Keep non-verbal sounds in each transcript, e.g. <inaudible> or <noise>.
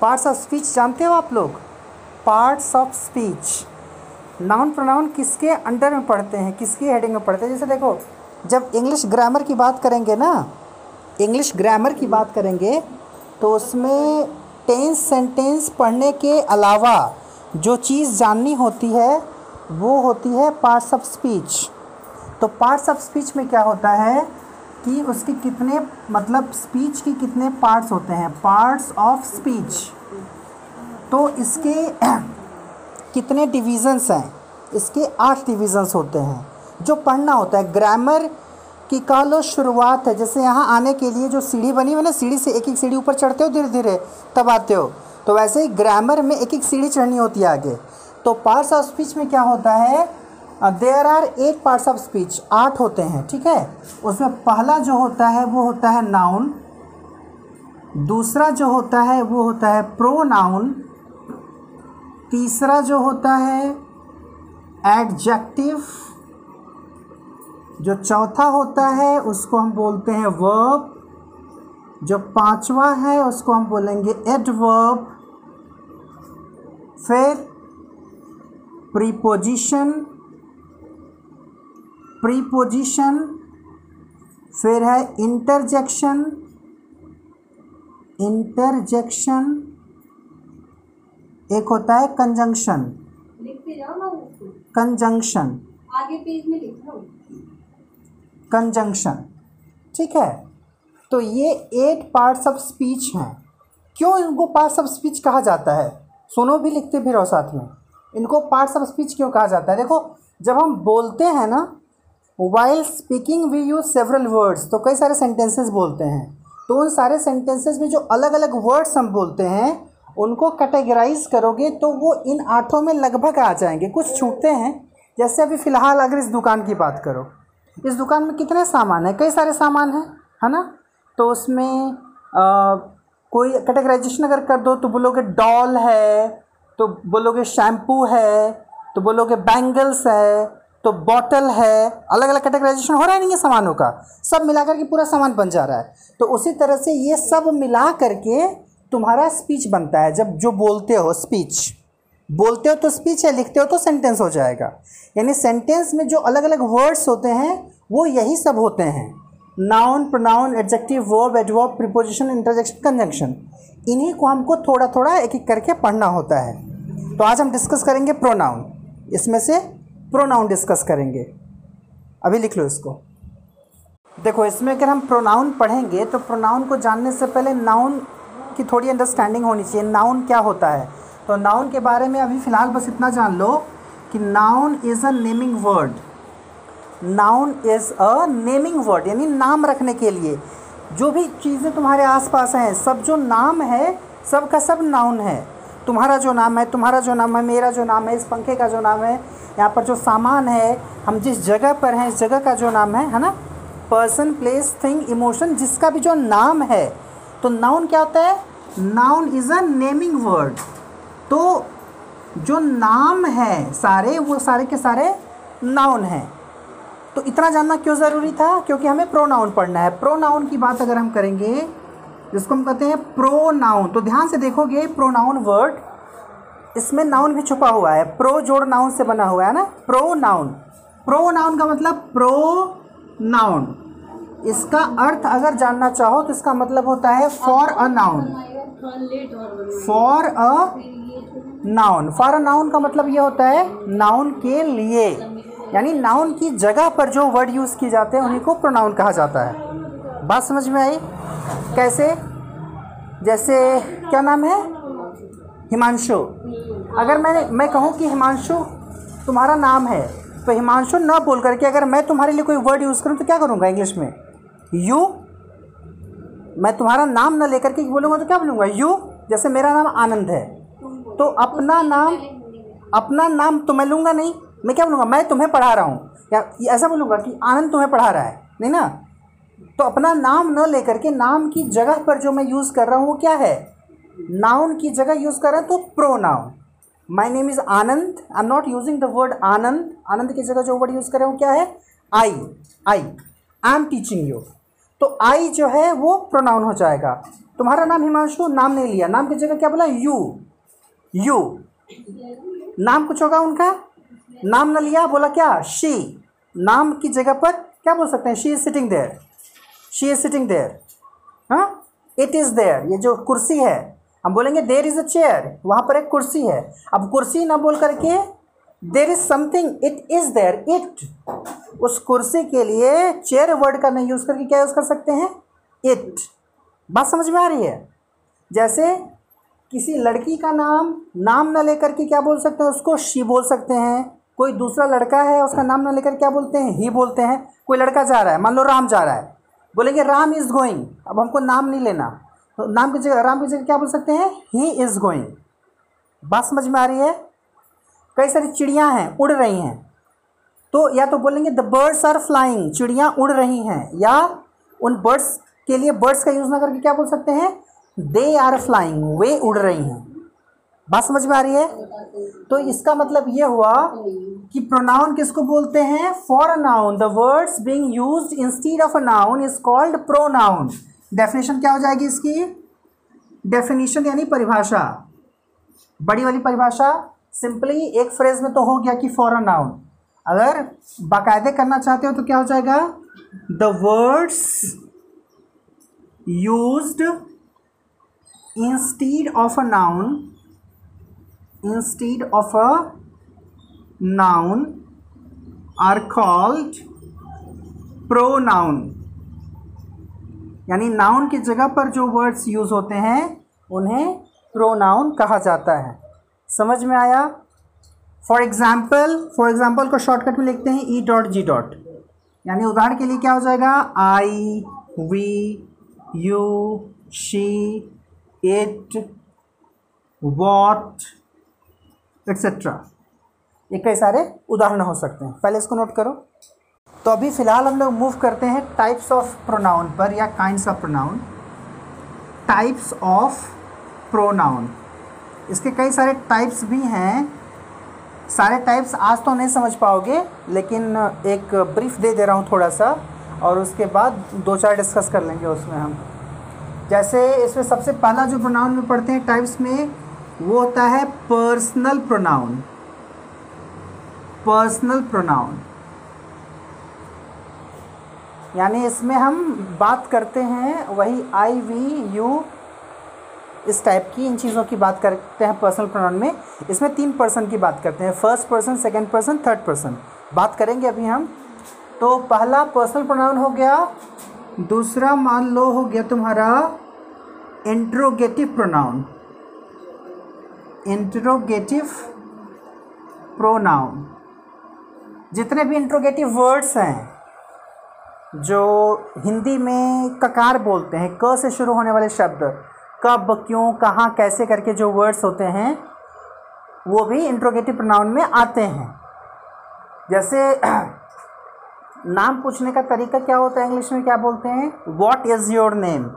Parts of speech जानते हो आप लोग? Parts of speech noun pronoun किसके अंडर में पढ़ते हैं? किसकी हेडिंग में पढ़ते हैं? जैसे देखो, जब इंग्लिश ग्रामर की बात करेंगे ना इंग्लिश ग्रामर की बात करेंगे तो उसमें टेंस सेंटेंस पढ़ने के अलावा जो चीज़ जाननी होती है, वो होती है पार्ट्स ऑफ़ स्पीच तो पार्ट्स ऑफ़ स्पीच में क्या होता है? कि उसके कितने मतलब स्पीच के कितने पार्ट्स होते हैं। पार्ट्स ऑफ़ स्पीच तो इसके <clears throat> कितने डिविज़न्स हैं? इसके आठ डिविज़न्स होते हैं, जो पढ़ना होता है। ग्रामर की कह लो शुरुआत है। जैसे यहाँ आने के लिए जो सीढ़ी बनी हुई ना, सीढ़ी से एक एक सीढ़ी ऊपर चढ़ते हो धीरे धीरे तब आते हो। तो वैसे ही ग्रामर में एक एक सीढ़ी चढ़नी होती है आगे। तो पार्ट्स ऑफ़ स्पीच में क्या होता है? There are eight parts of speech आठ होते हैं, ठीक है? उसमें पहला जो होता है, वो होता है नाउन दूसरा जो होता है, वो होता है प्रो नाउन तीसरा जो होता है एडजेक्टिव जो चौथा होता है, उसको हम बोलते हैं वर्ब जो पांचवा है, उसको हम बोलेंगे एडवर्ब फिर प्रीपोजिशन प्रीपोजिशन फिर है इंटरजेक्शन इंटरजेक्शन एक होता है कंजंक्शन कंजंक्शन आगे पेज में लिख कंजंक्शन ठीक है? तो ये एट पार्ट्स ऑफ़ स्पीच हैं। क्यों इनको पार्ट्स ऑफ़ स्पीच कहा जाता है? सुनो भी लिखते फिर और साथ में। इनको पार्ट्स ऑफ़ स्पीच क्यों कहा जाता है? देखो जब हम बोलते हैं ना while speaking we use several words तो कई सारे सेंटेंसेस बोलते हैं। तो उन सारे सेंटेंसेस में जो अलग अलग वर्ड्स हम बोलते हैं उनको कैटेगराइज करोगे तो वो इन आठों में लगभग आ जाएँगे। कुछ छूटते हैं। जैसे अभी फ़िलहाल अगर इस दुकान की बात करो इस दुकान में कितने सामान हैं? कई सारे सामान हैं है ना? तो उसमें आ, कोई कैटेगराइजेशन अगर कर दो तो बोलोगे डॉल है तो बोलोगे शैम्पू है तो बोलोगे बैंगल्स है तो बॉटल है अलग अलग कैटेगराइजेशन हो रहा है, नहीं है सामानों का? सब मिला करके पूरा सामान बन जा रहा है। तो उसी तरह से ये सब मिला करके तुम्हारा स्पीच बनता है। जब जो बोलते हो स्पीच बोलते हो तो स्पीच है, लिखते हो तो सेंटेंस हो जाएगा। यानी सेंटेंस में जो अलग अलग वर्ड्स होते हैं, वो यही सब होते हैं। Noun pronoun adjective verb adverb preposition interjection conjunction इन्हीं को हमको थोड़ा थोड़ा एक एक करके पढ़ना होता है। तो आज हम डिस्कस करेंगे प्रोनाउन इसमें से प्रोनाउन डिस्कस करेंगे। अभी लिख लो इसको। देखो, इसमें अगर हम प्रोनाउन पढ़ेंगे तो प्रोनाउन को जानने से पहले नाउन की थोड़ी अंडरस्टैंडिंग होनी चाहिए। नाउन क्या होता है? तो नाउन के बारे में अभी फ़िलहाल बस इतना जान लो कि noun is a naming word noun is a naming word यानी नाम रखने के लिए। जो भी चीज़ें तुम्हारे आसपास हैं, सब जो नाम है सब का सब नाउन है। तुम्हारा जो नाम है, तुम्हारा जो नाम है, मेरा जो नाम है, इस पंखे का जो नाम है यहाँ पर जो सामान है, हम जिस जगह पर हैं, इस जगह का जो नाम है है ना? पर्सन प्लेस थिंग इमोशन जिसका भी जो नाम है तो नाउन क्या होता है? Noun is a naming word तो जो नाम है सारे, वो सारे के सारे नाउन हैं। तो इतना जानना क्यों ज़रूरी था? क्योंकि हमें प्रोनाउन पढ़ना है। प्रोनाउन की बात अगर हम करेंगे, जिसको हम कहते हैं प्रोनाउन तो ध्यान से देखोगे प्रोनाउन वर्ड इसमें नाउन भी छुपा हुआ है। प्रो जोड़ नाउन से बना हुआ है ना? प्रो नाउन प्रो नाउन का मतलब प्रो नाउन इसका अर्थ अगर जानना चाहो तो इसका मतलब होता है for a noun for a noun for a noun का मतलब ये होता है नाउन के लिए। यानी नाउन की जगह पर जो वर्ड यूज़ किए जाते हैं, उन्हीं को प्रोनाउन कहा जाता है। बात समझ में आई? कैसे? जैसे, क्या नाम है? हिमांशु। अगर मैं मैं कहूँ कि हिमांशु तुम्हारा नाम है तो हिमांशु न बोल करके अगर मैं तुम्हारे लिए कोई वर्ड यूज़ करूँ तो क्या करूँगा इंग्लिश में? यू मैं तुम्हारा नाम न लेकर के बोलूँगा तो क्या बोलूँगा? यू जैसे मेरा नाम आनंद है तो अपना नाम अपना नाम तो मैं लूँगा नहीं, मैं क्या बोलूँगा? मैं तुम्हें पढ़ा रहा हूँ। या ऐसा बोलूँगा कि आनंद तुम्हें पढ़ा रहा है, नहीं ना? तो अपना नाम न लेकर के, नाम की जगह पर जो मैं यूज़ कर रहा हूँ, वो क्या है? नाउन की जगह यूज़ कर रहा हूँ तो pronoun my name is Anand I am not using the word Anand Anand की जगह जो वर्ड यूज़ कर हो क्या है? I I I am teaching you तो आई जो है वो प्रोनाउन हो जाएगा। तुम्हारा नाम हिमांशु, नाम नहीं लिया। नाम की जगह क्या बोला? यू यू नाम कुछ होगा उनका? नाम ना लिया, बोला क्या? शी नाम की जगह पर क्या बोल सकते हैं? She is sitting there she is sitting there हाँ? इट इज़ देयर ये जो कुर्सी है हम बोलेंगे देर इज़ अ चेयर वहाँ पर एक कुर्सी है। अब कुर्सी ना बोल करके there is something it is there it उस कुर्सी के लिए चेयर वर्ड का नहीं यूज़ करके क्या यूज़ कर सकते हैं? इट बात समझ में आ रही है? जैसे किसी लड़की का नाम नाम ना लेकर के क्या बोल सकते हैं? उसको शी बोल सकते हैं। कोई दूसरा लड़का है, उसका नाम ना लेकर क्या बोलते हैं? ही बोलते हैं। कोई लड़का जा रहा है, मान लो राम जा रहा है। बोलेंगे राम इज़ गोइंग अब हमको नाम नहीं लेना। नाम की जगह राम की जगह क्या बोल सकते हैं? ही इज़ गोइंग बात समझ में आ रही है? कई सारी चिड़ियाँ हैं, उड़ रही हैं। तो या तो बोलेंगे द बर्ड्स आर फ्लाइंग चिड़ियाँ उड़ रही हैं। या उन बर्ड्स के लिए बर्ड्स का यूज़ ना करके क्या बोल सकते हैं? दे आर फ्लाइंग वे उड़ रही हैं। बात समझ में आ रही है? तो इसका मतलब ये हुआ कि प्रोनाउन किसको बोलते हैं? For a noun the words being use instead of a noun is called pronoun definition क्या हो जाएगी इसकी? डेफिनेशन यानी परिभाषा। बड़ी वाली परिभाषा सिंपली एक फ्रेज में तो हो गया कि फॉर नाउन अगर बाकायदे करना चाहते हो तो क्या हो जाएगा? The words used instead of a noun, instead of a noun are called pronoun यानी नाउन की जगह पर जो वर्ड्स यूज़ होते हैं, उन्हें प्रोनाउन कहा जाता है। समझ में आया? फॉर एग्ज़ाम्पल फॉर एग्ज़ाम्पल को शॉर्टकट में लिखते हैं ई डॉट जी डॉट यानी उदाहरण के लिए क्या हो जाएगा? I we you she it what etcetera ये कई सारे उदाहरण हो सकते हैं। पहले इसको नोट करो। तो अभी फ़िलहाल हम लोग मूव करते हैं टाइप्स ऑफ़ प्रोनाउन पर या kinds of pronoun types of pronoun इसके कई सारे टाइप्स भी हैं। सारे टाइप्स आज तो नहीं समझ पाओगे, लेकिन एक ब्रीफ दे दे रहा हूँ थोड़ा सा और उसके बाद दो चार डिस्कस कर लेंगे उसमें हम। जैसे इसमें सबसे पहला जो प्रोनाउन में पढ़ते हैं टाइप्स में, वो होता है पर्सनल प्रोनाउन पर्सनल प्रोनाउन यानी इसमें हम बात करते हैं, वही आई वी यू इस टाइप की, इन चीज़ों की बात करते हैं पर्सनल प्रोनाउन में। इसमें तीन पर्सन की बात करते हैं first person second person third person बात करेंगे अभी हम। तो पहला पर्सनल प्रोनाउन हो गया, दूसरा मान लो हो गया तुम्हारा इंट्रोगेटिव प्रोनाउन इंट्रोगेटिव प्रोनाउन जितने भी इंट्रोगेटिव वर्ड्स हैं जो हिंदी में ककार बोलते हैं, क से शुरू होने वाले शब्द, कब, क्यों, कहाँ, कैसे करके जो वर्ड्स होते हैं, वो भी इंट्रोगेटिव प्रोनाउन में आते हैं। जैसे, <clears throat> नाम पूछने का तरीका क्या होता है इंग्लिश में, क्या बोलते हैं? What is your name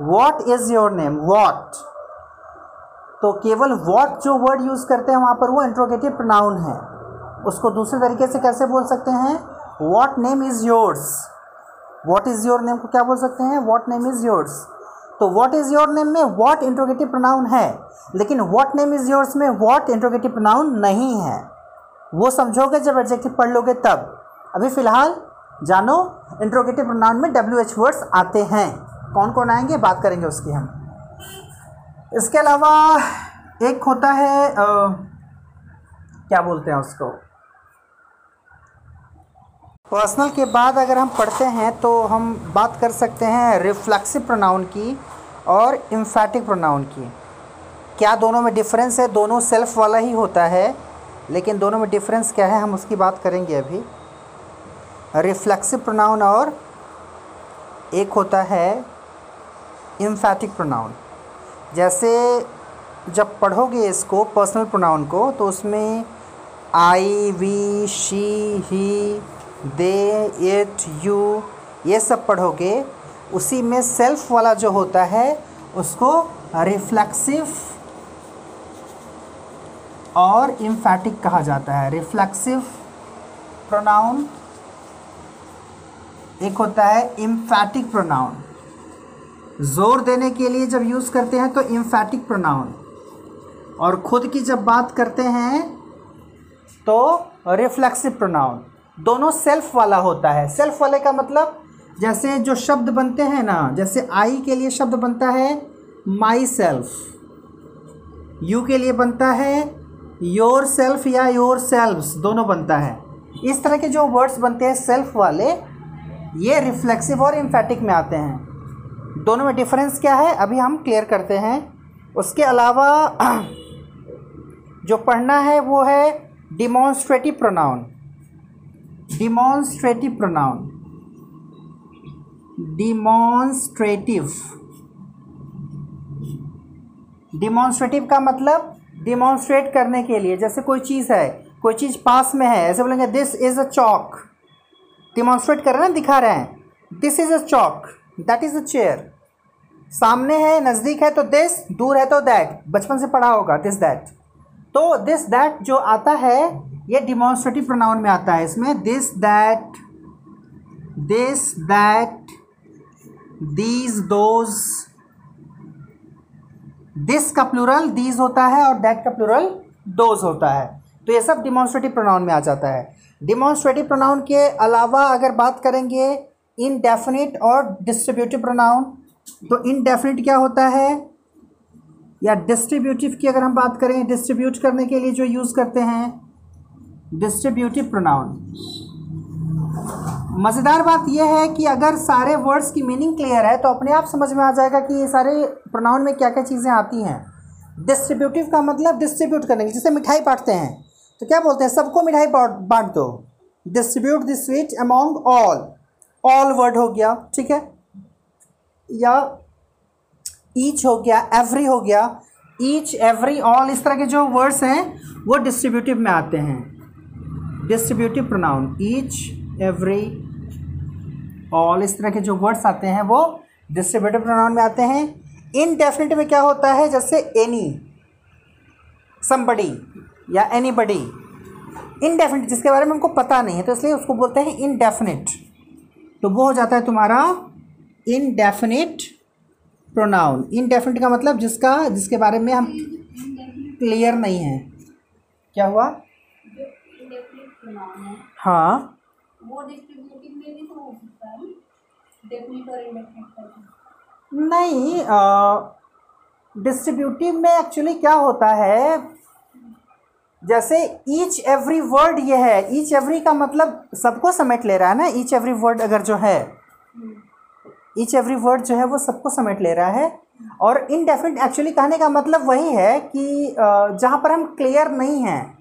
what is your name what तो केवल वॉट जो वर्ड यूज़ करते हैं वहाँ पर वो इंट्रोगेटिव प्रोनाउन है। उसको दूसरे तरीके से कैसे बोल सकते हैं? What name is yours what is your name को क्या बोल सकते हैं? वॉट नेम इज़ योर्स तो वॉट इज़ योर नेम में वॉट इंट्रोगेटिव प्रोनाउन है। लेकिन वॉट नेम इज़ योर्स में वॉट इंट्रोगेटिव प्रोनाउन नहीं है। वो समझोगे जब एडजेक्टिव पढ़ लोगे तब। अभी फ़िलहाल जानो इंट्रोगेटिव प्रोनाउन में डब्ल्यू एच वर्ड्स आते हैं। कौन कौन आएँगे? बात करेंगे उसकी हम। इसके अलावा एक होता है आ, क्या बोलते हैं उसको? पर्सनल के बाद अगर हम पढ़ते हैं तो हम बात कर सकते हैं रिफ्लेक्सिव प्रोनाउन की और इम्फैटिक प्रोनाउन की। क्या दोनों में डिफरेंस है? दोनों सेल्फ वाला ही होता है, लेकिन दोनों में डिफरेंस क्या है? हम उसकी बात करेंगे अभी। रिफ्लेक्सिव प्रोनाउन और एक होता है इम्फैटिक प्रोनाउन। जैसे जब पढ़ोगे इसको पर्सनल प्रोनाउन को तो उसमें I we she he they it you ये सब पढ़ोगे, उसी में सेल्फ वाला जो होता है, उसको रिफ्लेक्सिव और इम्फैटिक कहा जाता है। रिफ्लेक्सिव प्रोनाउन एक होता है इम्फैटिक प्रोनाउन ज़ोर देने के लिए जब यूज़ करते हैं तो इम्फैटिक प्रोनाउन और खुद की जब बात करते हैं तो रिफ्लेक्सिव प्रोनाउन दोनों सेल्फ वाला होता है। सेल्फ वाले का मतलब जैसे जो शब्द बनते हैं ना, जैसे आई के लिए शब्द बनता है माई सेल्फ यू के लिए बनता है योर सेल्फ या योर सेल्फ्स दोनों बनता है। इस तरह के जो वर्ड्स बनते हैं सेल्फ वाले, ये रिफ्लेक्सिव और इम्फेटिक में आते हैं। दोनों में डिफरेंस क्या है, अभी हम क्लियर करते हैं। उसके अलावा, <clears throat> जो पढ़ना है वो है demonstrative pronoun demonstrative pronoun demonstrative demonstrative का मतलब डिमॉन्स्ट्रेट करने के लिए, जैसे कोई चीज़ है, कोई चीज़ पास में है, ऐसे बोलेंगे this is a chalk demonstrate कर रहे हैं, दिखा रहे हैं। This is a chalk that is a chair सामने है, नज़दीक है तो दिस दूर है तो दैट बचपन से पढ़ा होगा दिस दैट तो दिस दैट जो आता है ये डिमॉन्स्ट्रेटिव प्रोनाउन में आता है इसमें this that this that these those this का प्लूरल दीज होता है और दैट का प्लूरल दोज होता है। तो ये सब डिमॉन्स्ट्रेटिव प्रोनाउन में आ जाता है। डिमॉन्स्ट्रेटिव प्रोनाउन के अलावा अगर बात करेंगे इनडेफिनिट और डिस्ट्रीब्यूटिव प्रोनाउन तो इनडेफिनिट क्या होता है? या डिस्ट्रीब्यूटिव की अगर हम बात करें डिस्ट्रीब्यूट करने के लिए जो यूज़ करते हैं डिस्ट्रीब्यूटिव प्रोनाउन मज़ेदार बात यह है कि अगर सारे वर्ड्स की मीनिंग क्लियर है तो अपने आप समझ में आ जाएगा कि ये सारे प्रोनाउन में क्या क्या चीज़ें आती हैं। डिस्ट्रीब्यूटिव का मतलब डिस्ट्रीब्यूट करने की जैसे मिठाई बांटते हैं। तो क्या बोलते हैं? सबको मिठाई बांट दो। Distribute this sweet among all all word हो गया, ठीक है? या ईच हो गया एवरी हो गया ईच एवरी ऑल इस तरह के जो वर्ड्स हैं, वो डिस्ट्रीब्यूटिव में आते हैं। Distributive pronoun each every all इस तरह के जो वर्ड्स आते हैं, वो डिस्ट्रीब्यूटिव प्रोनाउन में आते हैं। इनडेफिनिट में क्या होता है? जैसे एनी समबडी या एनी बडी इनडेफिनिट जिसके बारे में हमको पता नहीं है तो इसलिए उसको बोलते हैं इनडेफिनिट तो वो हो जाता है तुम्हारा इनडेफिनिट प्रोनाउन इनडेफिनिट का मतलब जिसका, जिसके बारे में हम क्लियर नहीं है। क्या हुआ? है। हाँ वो डिस्ट्रीब्यूटिव में भी तो हो सकता है नहीं डिस्ट्रीब्यूटिव में एक्चुअली क्या होता है? जैसे ईच एवरी वर्ड ये है ईच एवरी का मतलब सबको समेट ले रहा है ना? ईच एवरी वर्ड अगर जो है ईच एवरी वर्ड जो है वो सबको समेट ले रहा है। और इनडेफिनिट एक्चुअली कहने का मतलब वही है कि जहाँ पर हम क्लियर नहीं हैं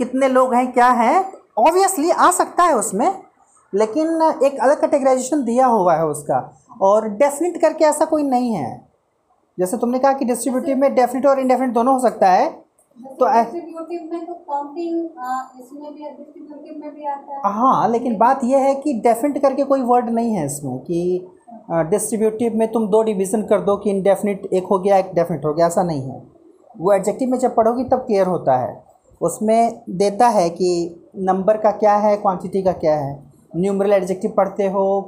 कितने लोग हैं क्या हैं ऑब्वियसली आ सकता है उसमें लेकिन एक अलग कैटेगराइजेशन दिया हुआ है उसका। और डेफिनिट करके ऐसा कोई नहीं है। जैसे तुमने कहा कि डिस्ट्रीब्यूटिव में डेफिनेट और इनडेफिनिट दोनों हो सकता है तो ऐ- डिस्ट्रीब्यूटिव में तो काउंटिंग इसमें भी डिस्ट्रीब्यूटिव में भी आता है। हाँ लेकिन बात यह है कि डेफिनेट करके कोई वर्ड नहीं है इसमें कि डिस्ट्रीब्यूटिव में तुम दो डिवीज़न कर दो कि इनडेफिनिट एक हो गया एक डेफिनेट हो गया ऐसा नहीं है। वो एडजेक्टिव में जब पढ़ोगी तब क्लियर होता है। उसमें देता है कि नंबर का क्या है क्वांटिटी का क्या है। न्यूमरल एडजेक्टिव पढ़ते हो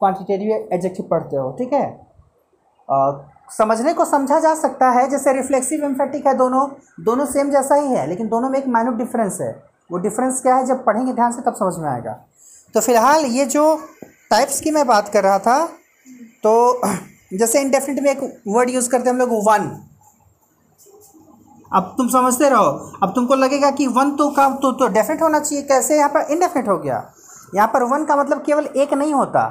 क्वांटिटेटिव एडजेक्टिव पढ़ते हो, ठीक है? और समझने को समझा जा सकता है, जैसे रिफ्लेक्सिव एम्फेटिक है दोनों दोनों सेम जैसा ही है, लेकिन दोनों में एक माइनर डिफरेंस है। वो डिफरेंस क्या है, जब पढ़ेंगे ध्यान से तब समझ में आएगा। तो फ़िलहाल ये जो टाइप्स की मैं बात कर रहा था तो जैसे इंडेफिनिट में एक वर्ड यूज़ करते हैं हम लोग वन अब तुम समझते रहो। अब तुमको लगेगा कि वन तो का तो, तो डेफिनेट होना चाहिए कैसे? यहाँ पर इनडेफिनेट हो गया। यहाँ पर वन का मतलब केवल एक नहीं होता।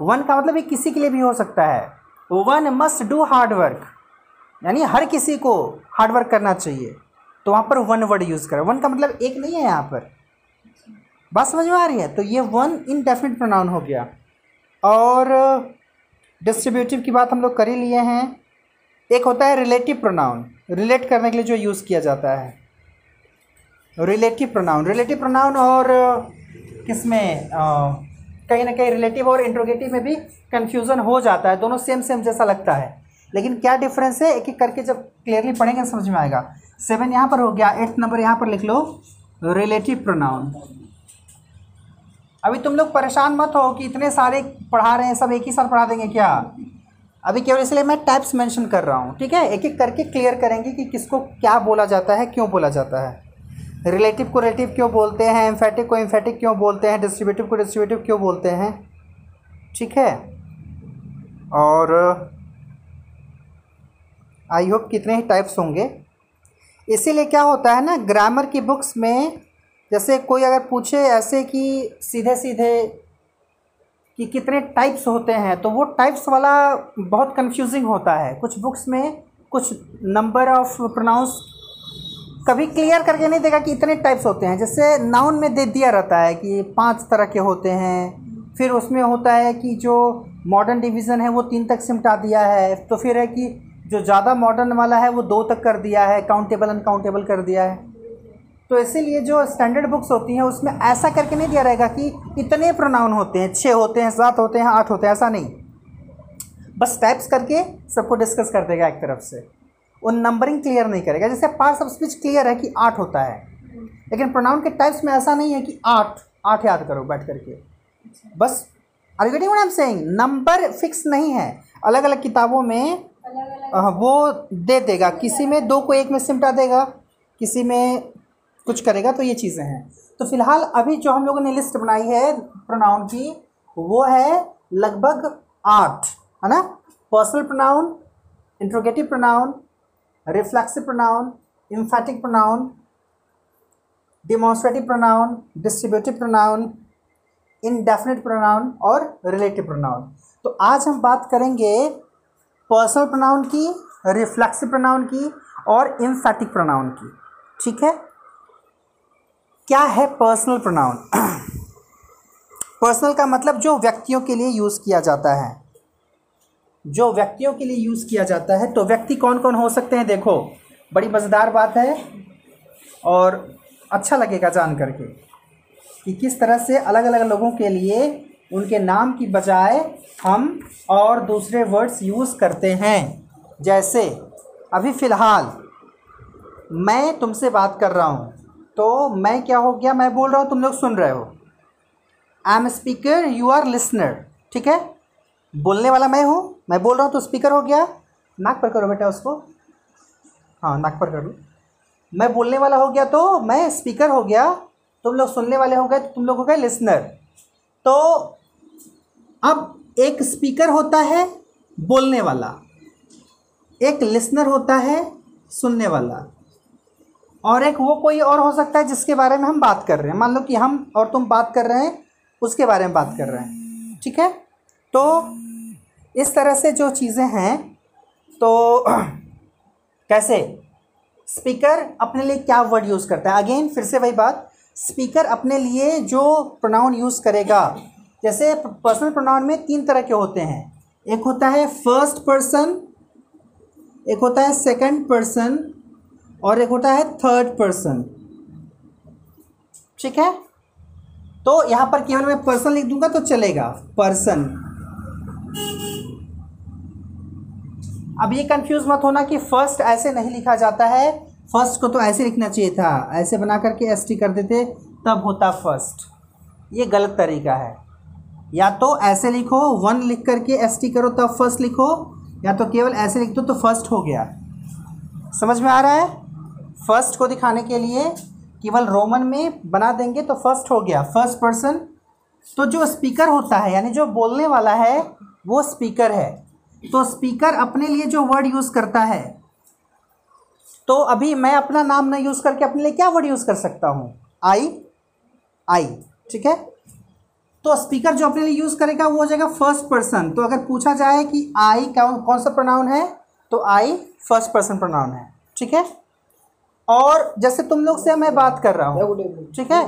वन का मतलब एक किसी के लिए भी हो सकता है। One must do hard work यानी हर किसी को हार्ड वर्क करना चाहिए। तो वहाँ पर वन वर्ड यूज़ करें। वन का मतलब एक नहीं है यहाँ पर। बात समझ में आ रही है? तो ये वन इनडेफिनिट प्रोनाउन हो गया। और डिस्ट्रीब्यूटिव की बात हम लोग कर ही लिए हैं। एक होता है रिलेटिव प्रोनाउन रिलेट करने के लिए जो यूज़ किया जाता है. रिलेटिव प्रोनाउन रिलेटिव प्रोनाउन और किसमें कहीं ना कहीं रिलेटिव और इंट्रोगेटिव में भी कन्फ्यूज़न हो जाता है. दोनों सेम सेम जैसा लगता है. लेकिन क्या डिफरेंस है? एक एक करके जब क्लियरली पढ़ेंगे समझ में आएगा. सेवन यहाँ पर हो गया. एट्थ नंबर यहाँ पर लिख लो. रिलेटिव प्रोनाउन अभी तुम लोग परेशान मत हो कि इतने सारे पढ़ा रहे हैं, सब एक ही साल पढ़ा देंगे क्या? अभी केवल इसलिए मैं टाइप्स मेंशन कर रहा हूँ, ठीक है? एक एक करके क्लियर करेंगे कि किसको क्या बोला जाता है, क्यों बोला जाता है। रिलेटिव को रिलेटिव क्यों बोलते हैं? एम्फेटिक को एम्फेटिक क्यों बोलते हैं? डिस्ट्रीब्यूटिव को डिस्ट्रीब्यूटिव क्यों बोलते हैं? ठीक है? और आई होप कितने ही टाइप्स होंगे। इसीलिए क्या होता है ना ग्रामर की बुक्स में जैसे कोई अगर पूछे ऐसे कि सीधे सीधे कि कितने टाइप्स होते हैं तो वो टाइप्स वाला बहुत कंफ्यूजिंग होता है। कुछ बुक्स में कुछ नंबर ऑफ़ प्रोनाउंस कभी क्लियर करके नहीं देगा कि इतने टाइप्स होते हैं। जैसे नाउन में दे दिया रहता है कि पाँच तरह के होते हैं, फिर उसमें होता है कि जो मॉडर्न डिवीज़न है वो तीन तक सिमटा दिया है तो फिर है कि जो ज़्यादा मॉडर्न वाला है वो दो तक कर दिया है काउंटेबल अनकाउंटेबल कर दिया है। तो इसीलिए जो स्टैंडर्ड बुक्स होती हैं उसमें ऐसा करके नहीं दिया रहेगा कि इतने प्रोनाउन होते हैं छः होते हैं सात होते हैं आठ होते हैं ऐसा नहीं। बस टाइप्स करके सबको डिस्कस कर देगा एक तरफ़ से। वो नंबरिंग क्लियर नहीं करेगा। जैसे पार्ट्स ऑफ़ स्पीच क्लियर है कि आठ होता है। लेकिन प्रोनाउन के टाइप्स में ऐसा नहीं है कि आठ आठ याद करो बैठ करके। बस are getting what I am saying number fix नहीं है। अलग अलग किताबों में वो दे देगा। किसी में दो को एक में सिमटा देगा। किसी में कुछ करेगा तो ये चीज़ें हैं। तो फ़िलहाल अभी जो हम लोगों ने लिस्ट बनाई है प्रोनाउन की, वो है लगभग आठ, है ना? Personal pronoun interrogative pronoun reflexive pronoun emphatic pronoun demonstrative pronoun distributive pronoun indefinite pronoun और रिलेटिव प्रोनाउन तो आज हम बात करेंगे पर्सनल प्रोनाउन की रिफ्लेक्सिव प्रोनाउन की और इम्फेटिक प्रोनाउन की। ठीक है? क्या है पर्सनल प्रोनाउन पर्सनल का मतलब जो व्यक्तियों के लिए यूज़ किया जाता है। जो व्यक्तियों के लिए यूज़ किया जाता है तो व्यक्ति कौन कौन हो सकते हैं? देखो, बड़ी मज़ेदार बात है और अच्छा लगेगा जान करके कि किस तरह से अलग अलग लोगों के लिए उनके नाम की बजाय हम और दूसरे वर्ड्स यूज़ करते हैं। जैसे, अभी फ़िलहाल मैं तुमसे बात कर रहा हूँ। तो मैं क्या हो गया? मैं बोल रहा हूँ, तुम लोग सुन रहे हो। I am speaker you are listener ठीक है? बोलने वाला मैं हूँ, मैं बोल रहा हूँ तो स्पीकर हो गया। नाक पर करो बेटा उसको। हाँ नाक पर कर लो। मैं बोलने वाला हो गया तो मैं स्पीकर हो गया। तुम लोग सुनने वाले हो गए तो तुम लोग हो गए लिसनर तो अब एक स्पीकर होता है बोलने वाला। एक लिसनर होता है सुनने वाला। और एक वो कोई और हो सकता है जिसके बारे में हम बात कर रहे हैं। मान लो कि हम और तुम बात कर रहे हैं, उसके बारे में बात कर रहे हैं। ठीक है? तो इस तरह से जो चीज़ें हैं तो <clears throat> कैसे? स्पीकर अपने लिए क्या वर्ड यूज़ करता है? अगेन, फिर से वही बात। स्पीकर अपने लिए जो प्रोनाउन यूज़ करेगा, जैसे पर्सनल प्रोनाउन में तीन तरह के होते हैं। एक होता है फ़र्स्ट पर्सन एक होता है सेकंड पर्सन और एक होता है थर्ड पर्सन ठीक है? तो यहाँ पर केवल मैं पर्सन लिख दूँगा तो चलेगा। पर्सन अब ये कंफ्यूज मत होना कि फ़र्स्ट ऐसे नहीं लिखा जाता है। फ़र्स्ट को तो ऐसे लिखना चाहिए था। ऐसे बना करके एस टी कर देते, तब होता फ़र्स्ट ये गलत तरीका है। या तो ऐसे लिखो वन लिख करके एस टी करो, तब फ़र्स्ट लिखो। या तो केवल ऐसे लिख दो तो फ़र्स्ट हो गया। समझ में आ रहा है? फ़र्स्ट को दिखाने के लिए केवल रोमन में बना देंगे तो फ़र्स्ट हो गया फ़र्स्ट पर्सन तो जो स्पीकर होता है, यानी जो बोलने वाला है, वो स्पीकर है। तो स्पीकर अपने लिए जो वर्ड यूज़ करता है तो अभी मैं अपना नाम ना यूज़ करके अपने लिए क्या वर्ड यूज़ कर सकता हूँ? आई आई ठीक है? तो स्पीकर जो अपने लिए यूज़ करेगा, वो हो जाएगा फ़र्स्ट पर्सन तो अगर पूछा जाए कि आई कौन कौन सा प्रोनाउन है तो आई फ़र्स्ट पर्सन प्रोनाउन है, ठीक है? और जैसे तुम लोग से मैं बात कर रहा हूँ। ठीक है?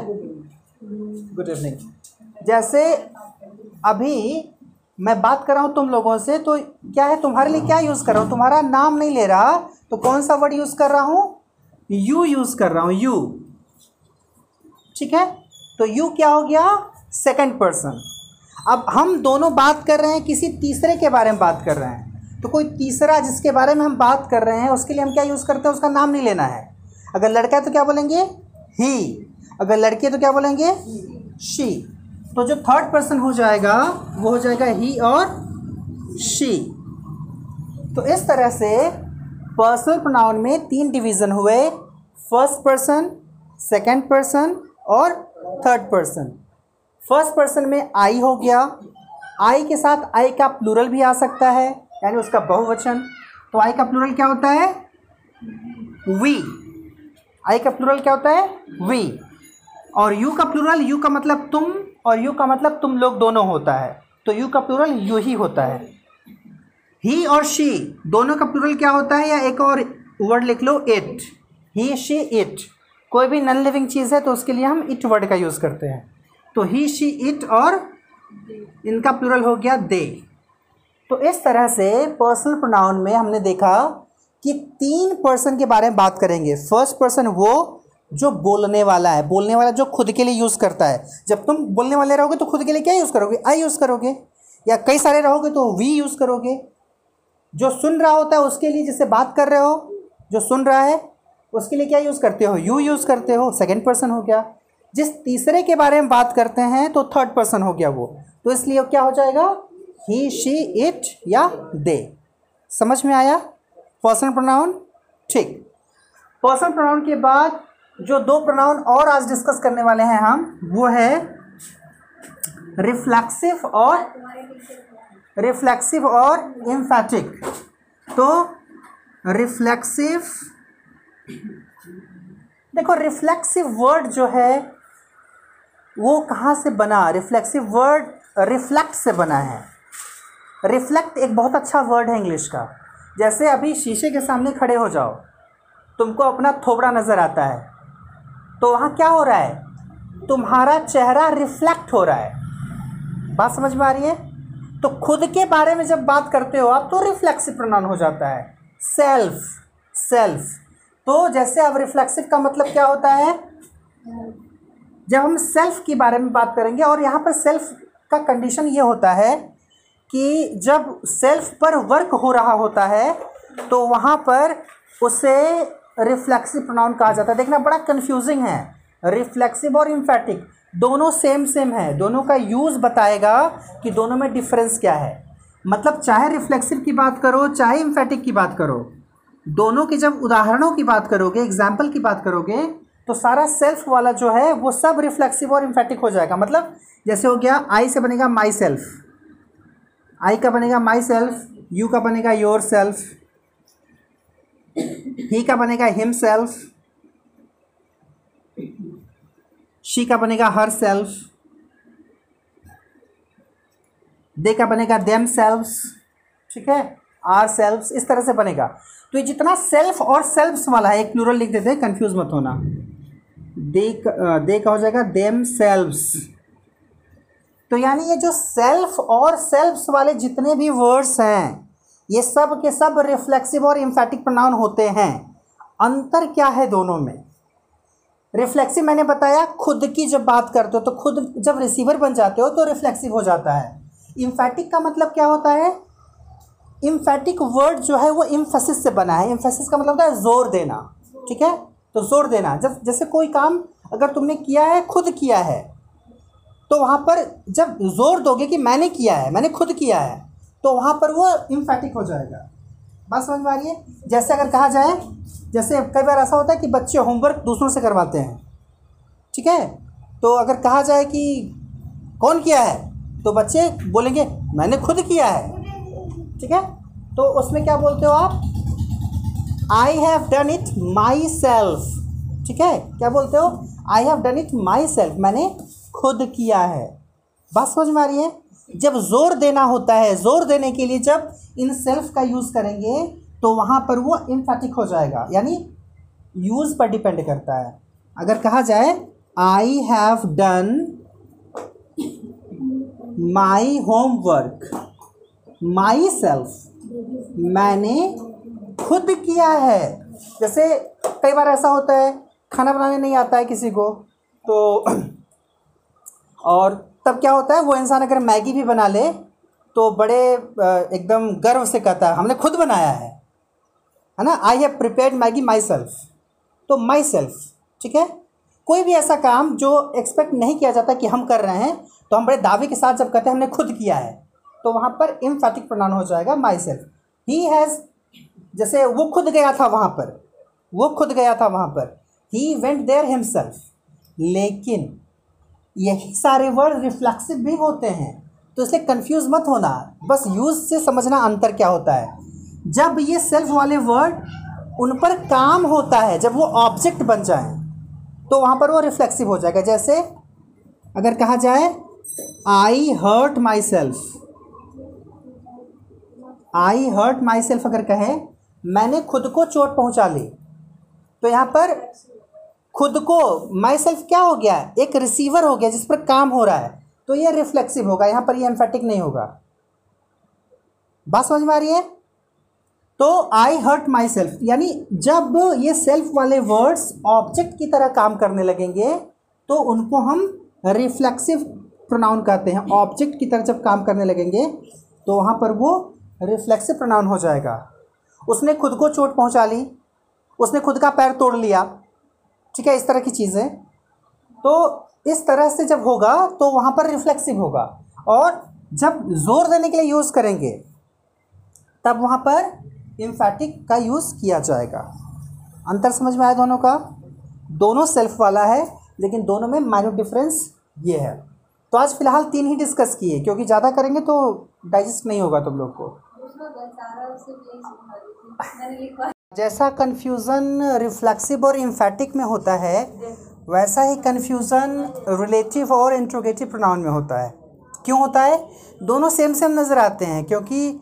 गुड इवनिंग जैसे अभी मैं बात कर रहा हूँ तुम लोगों से तो क्या है तुम्हारे लिए क्या यूज़ कर रहा हूँ? तुम्हारा नाम नहीं ले रहा तो कौन सा वर्ड यूज़ कर रहा हूँ? यू यूज़ कर रहा हूँ यू ठीक है? तो यू क्या हो गया? सेकंड पर्सन अब हम दोनों बात कर रहे हैं किसी तीसरे के बारे में बात कर रहे हैं। तो कोई तीसरा जिसके बारे में हम बात कर रहे हैं उसके लिए हम क्या यूज़ करते हैं? उसका नाम नहीं लेना है। अगर लड़का है तो क्या बोलेंगे? ही अगर लड़की है तो क्या बोलेंगे? शी तो जो थर्ड पर्सन हो जाएगा, वो हो जाएगा ही और शी तो इस तरह से पर्सनल प्रोनाउन में तीन डिवीज़न हुए. फ़र्स्ट पर्सन सेकंड पर्सन और थर्ड पर्सन फ़र्स्ट पर्सन में आई हो गया. आई के साथ आई का प्लूरल भी आ सकता है, यानी उसका बहुवचन. तो आई का प्लूरल क्या होता है? वी आई का प्लूरल क्या होता है? वी और यू का प्लूरल यू का मतलब तुम और यू का मतलब तुम लोग दोनों होता है। तो यू का प्लूरल यू ही होता है। ही और शी दोनों का प्लूरल क्या होता है? या एक और वर्ड लिख लो इट ही शी इट कोई भी नॉन लिविंग चीज़ है तो उसके लिए हम इट वर्ड का यूज़ करते हैं। तो ही शी इट और इनका प्लूरल हो गया दे तो इस तरह से पर्सनल प्रोनाउन में हमने देखा कि तीन पर्सन के बारे में बात करेंगे। फ़र्स्ट पर्सन वो जो बोलने वाला है, बोलने वाला जो खुद के लिए यूज़ करता है। जब तुम बोलने वाले रहोगे तो खुद के लिए क्या यूज़ करोगे? आई यूज़ करोगे। या कई सारे रहोगे तो वी यूज़ करोगे। जो सुन रहा होता है उसके लिए जिससे बात कर रहे हो, जो सुन रहा है, उसके लिए क्या यूज़ करते हो? यू यूज़ करते हो। सेकेंड पर्सन हो गया। जिस तीसरे के बारे में बात करते हैं तो थर्ड पर्सन हो गया वो। तो इसलिए क्या हो जाएगा? ही शी इट या दे समझ में आया? पर्सन प्रोनाउन ठीक। पर्सन प्रोनाउन के बाद जो दो प्रोनाउन और आज डिस्कस करने वाले हैं हम, वो है रिफ्लेक्सिव और रिफ्लेक्सिव और इम्फैटिक तो रिफ्लेक्सिव देखो रिफ्लेक्सिव वर्ड जो है, वो कहाँ से बना? रिफ्लेक्सिव वर्ड रिफ्लेक्ट से बना है। रिफ्लेक्ट एक बहुत अच्छा वर्ड है इंग्लिश का। जैसे अभी शीशे के सामने खड़े हो जाओ, तुमको अपना थोबड़ा नज़र आता है। तो वहाँ क्या हो रहा है? तुम्हारा चेहरा रिफ्लेक्ट हो रहा है। बात समझ में आ रही है? तो खुद के बारे में जब बात करते हो आप तो रिफ्लेक्सिव प्रनाउन हो जाता है। सेल्फ सेल्फ तो जैसे अब रिफ्लेक्सिव का मतलब क्या होता है? जब हम सेल्फ के बारे में बात करेंगे, और यहाँ पर सेल्फ का कंडीशन ये होता है कि जब सेल्फ पर वर्क हो रहा होता है तो वहाँ पर उसे रिफ्लेक्सिव प्रोनाउन कहा जाता है। देखना, बड़ा कंफ्यूजिंग है। रिफ्लेक्सिव और इम्फेटिक दोनों सेम सेम है। दोनों का यूज़ बताएगा कि दोनों में डिफरेंस क्या है। मतलब चाहे रिफ्लेक्सिव की बात करो, चाहे इम्फेटिक की बात करो, दोनों के जब उदाहरणों की बात करोगे एग्ज़ाम्पल की बात करोगे तो सारा सेल्फ वाला जो है, वो सब रिफ्लेक्सिव और इम्फेटिक हो जाएगा। मतलब जैसे हो गया आई से बनेगा माई सेल्फ आई का बनेगा माई सेल्फ यू का बनेगा योर सेल्फ ही का बनेगा हिम सेल्फ शी का बनेगा हर सेल्फ दे का बनेगा देम सेल्फ्स ठीक है? आर सेल्फ्स इस तरह से बनेगा। तो ये जितना सेल्फ और सेल्फ्स वाला है, एक प्लूरल लिख देते हैं कंफ्यूज मत होना। दे दे का हो जाएगा देम सेल्व्स तो यानी ये जो सेल्फ और सेल्फ्स वाले जितने भी वर्ड्स हैं, ये सब के सब रिफ्लेक्सिव और इम्फेटिक प्रोनाउन होते हैं। अंतर क्या है दोनों में? रिफ्लेक्सिव मैंने बताया, खुद की जब बात करते हो तो खुद जब रिसीवर बन जाते हो तो रिफ्लेक्सिव हो जाता है। इम्फेटिक का मतलब क्या होता है? इम्फेटिक वर्ड जो है वो इम्फेसिस से बना है। इम्फेसिस का मतलब होता है ज़ोर देना, ठीक है? तो ज़ोर देना, जब जैसे कोई काम अगर तुमने किया है, खुद किया है तो वहाँ पर जब ज़ोर दोगे कि मैंने किया है, मैंने खुद किया है तो वहाँ पर वो इम्फेटिक हो जाएगा। बात समझ में आ रही है? जैसे अगर कहा जाए, जैसे कई बार ऐसा होता है कि बच्चे होमवर्क दूसरों से करवाते हैं, ठीक है? तो अगर कहा जाए कि कौन किया है तो बच्चे बोलेंगे, मैंने खुद किया है। ठीक है? तो उसमें क्या बोलते हो आप? I have done it myself ठीक है? क्या बोलते हो? I have done it myself मैंने खुद किया है। बात समझ में आ रही है? जब ज़ोर देना होता है, ज़ोर देने के लिए जब इन सेल्फ का यूज़ करेंगे तो वहाँ पर वो इम्फेटिक हो जाएगा। यानी यूज़ पर डिपेंड करता है। अगर कहा जाए I have done my homework myself मैंने खुद किया है। जैसे कई बार ऐसा होता है, खाना बनाने नहीं आता है किसी को तो और तब क्या होता है, वो इंसान अगर मैगी भी बना ले तो बड़े एकदम गर्व से कहता है, हमने खुद बनाया है। है ना? I have prepared Maggi myself तो माई सेल्फ ठीक है? कोई भी ऐसा काम जो एक्सपेक्ट नहीं किया जाता कि हम कर रहे हैं तो हम बड़े दावे के साथ जब कहते हैं, हमने खुद किया है तो वहाँ पर इम्फेटिक प्रणान हो जाएगा माई सेल्फ ही हैज़ जैसे वो खुद गया था वहाँ पर, वो खुद गया था वहाँ पर ही वेंट देयर हिमसेल्फ लेकिन यही सारे वर्ड रिफ्लेक्सिव भी होते हैं। तो इसलिए कंफ्यूज मत होना। बस यूज़ से समझना अंतर क्या होता है। जब ये सेल्फ वाले वर्ड उन पर काम होता है, जब वो ऑब्जेक्ट बन जाए तो वहाँ पर वो रिफ्लेक्सिव हो जाएगा। जैसे, अगर कहा जाए I hurt myself I hurt myself अगर कहे, मैंने खुद को चोट पहुँचा ली। तो यहाँ पर खुद को माई सेल्फ क्या हो गया? एक रिसीवर हो गया जिस पर काम हो रहा है। तो ये रिफ्लेक्सिव होगा, यहाँ पर ये एम्फेटिक नहीं होगा। बात समझ में आ रही है? तो आई हर्ट माई सेल्फ यानी जब ये सेल्फ वाले वर्ड्स ऑब्जेक्ट की तरह काम करने लगेंगे तो उनको हम रिफ्लेक्सिव प्रोनाउन कहते हैं। ऑब्जेक्ट की तरह जब काम करने लगेंगे तो वहाँ पर वो रिफ्लेक्सिव प्रोनाउन हो जाएगा। उसने खुद को चोट पहुँचा ली, उसने खुद का पैर तोड़ लिया ठीक है, इस तरह की चीज़ें। तो इस तरह से जब होगा तो वहाँ पर रिफ्लेक्सिव होगा। और जब ज़ोर देने के लिए यूज़ करेंगे, तब वहाँ पर इम्फैटिक का यूज़ किया जाएगा। अंतर समझ में आया दोनों का? दोनों सेल्फ वाला है, लेकिन दोनों में माइनर डिफरेंस ये है। तो आज फ़िलहाल तीन ही डिस्कस किए, क्योंकि ज़्यादा करेंगे तो डाइजेस्ट नहीं होगा तुम लोग को। जैसा कन्फ्यूज़न रिफ्लेक्सिव और इम्फेटिक में होता है वैसा ही कन्फ्यूज़न रिलेटिव और इंट्रोगेटिव प्रोनाउन में होता है। क्यों होता है? दोनों सेम सेम नज़र आते हैं क्योंकि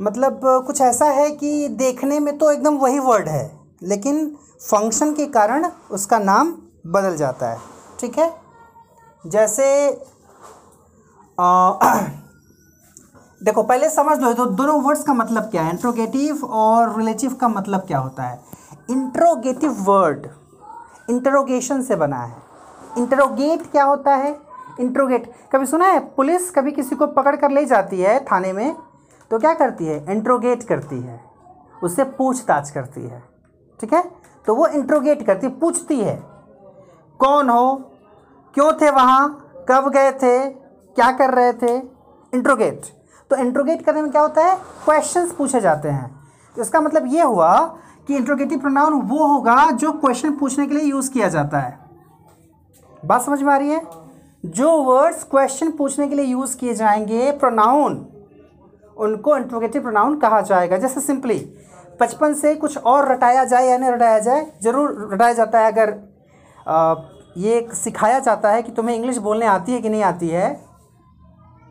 मतलब कुछ ऐसा है कि देखने में तो एकदम वही वर्ड है लेकिन फ़ंक्शन के कारण उसका नाम बदल जाता है। ठीक है? जैसे आ, <clears throat> देखो, पहले समझ लो तो दोनों वर्ड्स का मतलब क्या है? इंट्रोगेटिव और रिलेटिव का मतलब क्या होता है? इंट्रोगेटिव वर्ड इंटरोगेशन से बना है। इंटरोगेट क्या होता है? इंट्रोगेट कभी सुना है? पुलिस कभी किसी को पकड़ कर ले जाती है थाने में तो क्या करती है? इंट्रोगेट करती है। उससे पूछताछ करती है। ठीक है? तो वो इंट्रोगेट करती, पूछती है। कौन हो? क्यों थे वहाँ? कब गए थे? क्या कर रहे थे? इंट्रोगेट तो इंट्रोगेट करने में क्या होता है? क्वेश्चंस पूछे जाते हैं। तो इसका मतलब ये हुआ कि इंट्रोगेटिव प्रोनाउन वो होगा जो क्वेश्चन पूछने के लिए यूज़ किया जाता है। बात समझ में आ रही है? जो वर्ड्स क्वेश्चन पूछने के लिए यूज़ किए जाएँगे प्रोनाउन उनको इंट्रोगेटिव प्रोनाउन कहा जाएगा। जैसे सिंपली बचपन से कुछ और रटाया जाए या नहीं रटाया जाए ज़रूर रटाया जाता है। अगर आ, ये सिखाया जाता है कि तुम्हें इंग्लिश बोलने आती है कि नहीं आती है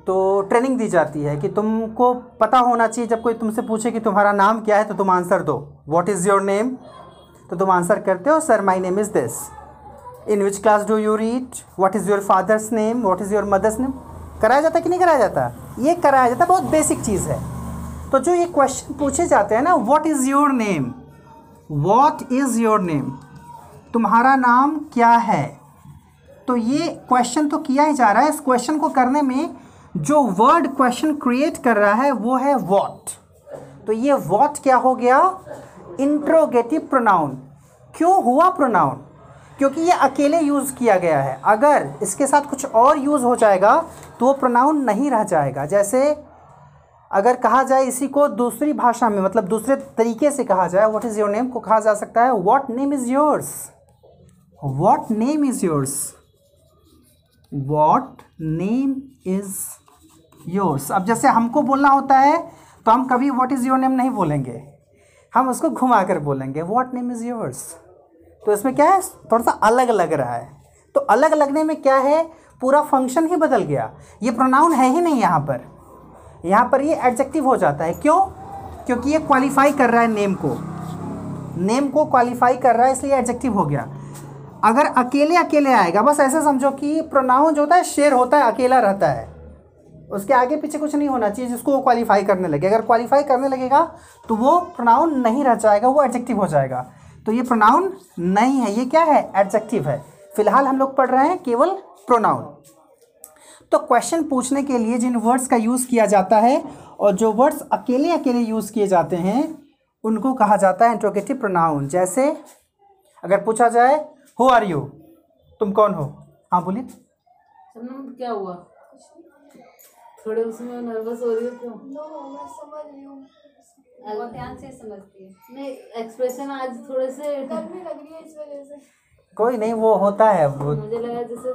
तो ट्रेनिंग दी जाती है कि तुमको पता होना चाहिए, जब कोई तुमसे पूछे कि तुम्हारा नाम क्या है तो तुम आंसर दो। वॉट इज़ योर नेम तो तुम आंसर करते हो sir my name is this in which class do you read what is your father's name what is your mother's name कराया जाता कि नहीं कराया जाता? ये कराया जाता बहुत बेसिक चीज़ है। तो जो ये क्वेश्चन पूछे जाते हैं ना what is your name what is your name तुम्हारा नाम क्या है? तो ये क्वेश्चन तो किया ही जा रहा है। इस क्वेश्चन को करने में जो वर्ड क्वेश्चन क्रिएट कर रहा है, वो है वॉट तो ये वॉट क्या हो गया? इंट्रोगेटिव प्रोनाउन क्यों हुआ प्रोनाउन क्योंकि ये अकेले यूज़ किया गया है। अगर इसके साथ कुछ और यूज़ हो जाएगा तो वो प्रोनाउन नहीं रह जाएगा। जैसे अगर कहा जाए इसी को दूसरी भाषा में मतलब दूसरे तरीके से कहा जाए व्हाट इज़ योर नेम को कहा जा सकता है। What name is yours what name is yours what name is yours अब जैसे हमको बोलना होता है तो हम कभी व्हाट इज़ योर नेम नहीं बोलेंगे। हम उसको घुमा कर बोलेंगे व्हाट नेम इज़ योर्स तो इसमें क्या है? थोड़ा सा अलग लग रहा है। तो अलग लगने में क्या है? पूरा फ़ंक्शन ही बदल गया। ये प्रोनाउन है ही नहीं यहाँ पर। यहाँ पर ये एडजेक्टिव हो जाता है। क्यों? क्योंकि ये क्वालिफाई कर रहा है नेम को। नेम को क्वालिफाई कर रहा है, इसलिए एडजेक्टिव हो गया। अगर अकेले अकेले आएगा, बस ऐसे समझो कि प्रोनाउन जो होता है शेयर होता है, अकेला रहता है। उसके आगे पीछे कुछ नहीं होना चाहिए, जिसको वो क्वालिफाई करने लगे। अगर क्वालिफाई करने लगेगा तो वो प्रोनाउन नहीं रह जाएगा, वो एडजेक्टिव हो जाएगा। तो ये प्रोनाउन नहीं है, ये क्या है? एडजेक्टिव है। फ़िलहाल हम लोग पढ़ रहे हैं केवल प्रोनाउन तो क्वेश्चन पूछने के लिए जिन वर्ड्स का यूज़ किया जाता है, और जो वर्ड्स अकेले अकेले यूज़ किए जाते हैं, उनको कहा जाता है इंट्रोगेटिव प्रोनाउन जैसे, अगर पूछा जाए हु आर यू तुम कौन हो? हाँ बोलिए। क्या हुआ? थोड़े उसमें नर्वस हो रही हो क्यों? नो मैं समझ रही हूँ। बहुत ध्यान से समझती है। नहीं एक्सप्रेशन आज थोड़े से गर्मी लग रही है इस वजह से। कोई नहीं वो होता है वो मुझे लगा जैसे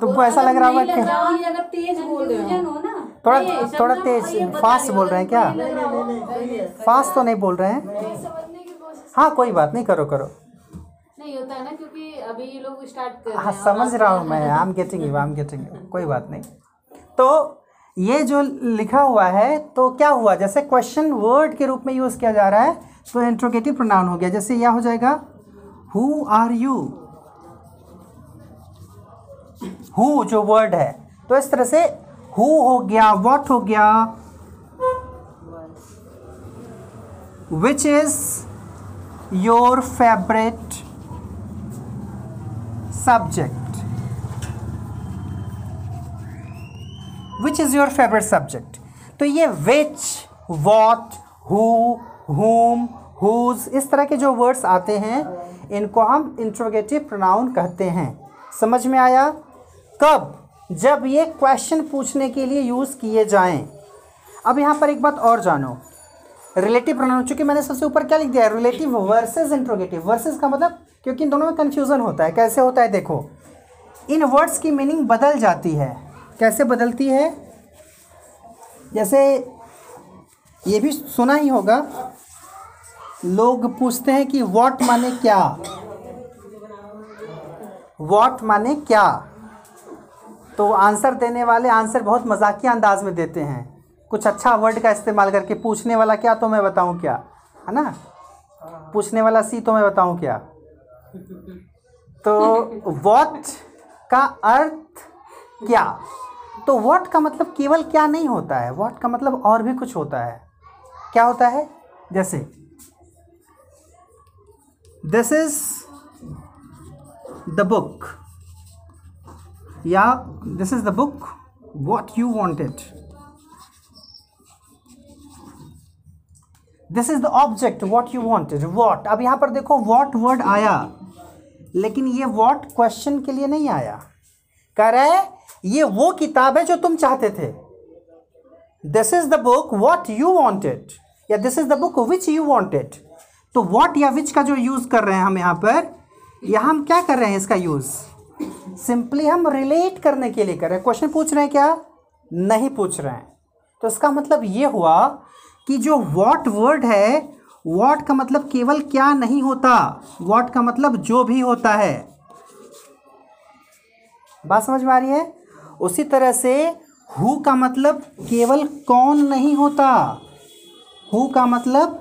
तुमको ऐसा लग रहा होगा कि रहा अगर तेज बोल रहे हो। हो ना। थोड़ा थोड़ा तेज फास्ट बोल रहे हैं क्या? रहा। फास्ट तो नहीं बोल रहे हैं। समझने की कोशिश हाँ कोई बात नहीं करो करो। नहीं होता है ना क्योंकि अभी ये लोग स्टार्ट कर रहे हाँ। हैं समझ रहा हूँ मैं I am getting you I am getting you कोई बात नहीं। तो ये जो लिखा हुआ है तो क्या हुआ? जैसे क्वेश्चन वर्ड के रूप में यूज़ किया जा रहा है तो इंट्रोगेटिव प्रोनाउन हो गया। जैसे यह हो जाएगा? हु आर यू हु जो वर्ड है। तो इस तरह से हु हो गया वॉट हो गया which is your favourite subject? Which is your favorite subject? तो ये which what who, whom, whose, इस तरह के जो वर्ड्स आते हैं, इनको हम इंट्रोगेटिव प्रोनाउन कहते हैं। समझ में आया? कब? जब ये क्वेश्चन पूछने के लिए यूज़ किए जाएँ। अब यहाँ पर एक बात और जानो। रिलेटिव प्रोनाउन चूँकि मैंने सबसे ऊपर क्या लिख दिया है? रिलेटिव वर्सेज इंट्रोगेटिव वर्सेज का मतलब क्योंकि इन दोनों में कन्फ्यूज़न होता है। कैसे होता है? देखो, इन वर्ड्स की मीनिंग बदल जाती है। कैसे बदलती है? जैसे ये भी सुना ही होगा, लोग पूछते हैं कि वॉट माने क्या? वॉट माने क्या? तो आंसर देने वाले आंसर बहुत मजाकिया अंदाज में देते हैं। कुछ अच्छा वर्ड का इस्तेमाल करके पूछने वाला क्या तो मैं बताऊँ क्या? है ना? पूछने वाला सी तो मैं बताऊँ क्या? तो वॉट का अर्थ क्या? तो वॉट का मतलब केवल क्या नहीं होता है? वॉट का मतलब और भी कुछ होता है? क्या होता है? जैसे दिस इज़ द बुक या this is the book what you wanted this is the object what you wanted what अब यहाँ पर देखो वॉट वर्ड आया, लेकिन ये वॉट क्वेश्चन के लिए नहीं आया। कह रहे ये वो किताब है जो तुम चाहते थे। This is the book what you wanted या this is the book which you wanted तो वॉट या विच का जो यूज़ कर रहे हैं हम यहाँ पर, यहाँ हम क्या कर रहे हैं इसका यूज़ सिंपली हम रिलेट करने के लिए कर रहे हैं। क्वेश्चन पूछ रहे हैं क्या? नहीं पूछ रहे हैं। तो इसका मतलब ये हुआ कि जो वॉट वर्ड है वॉट का मतलब केवल क्या नहीं होता वॉट का मतलब जो भी होता है। बात समझ में आ रही है? उसी तरह से हु का मतलब केवल कौन नहीं होता। हु का मतलब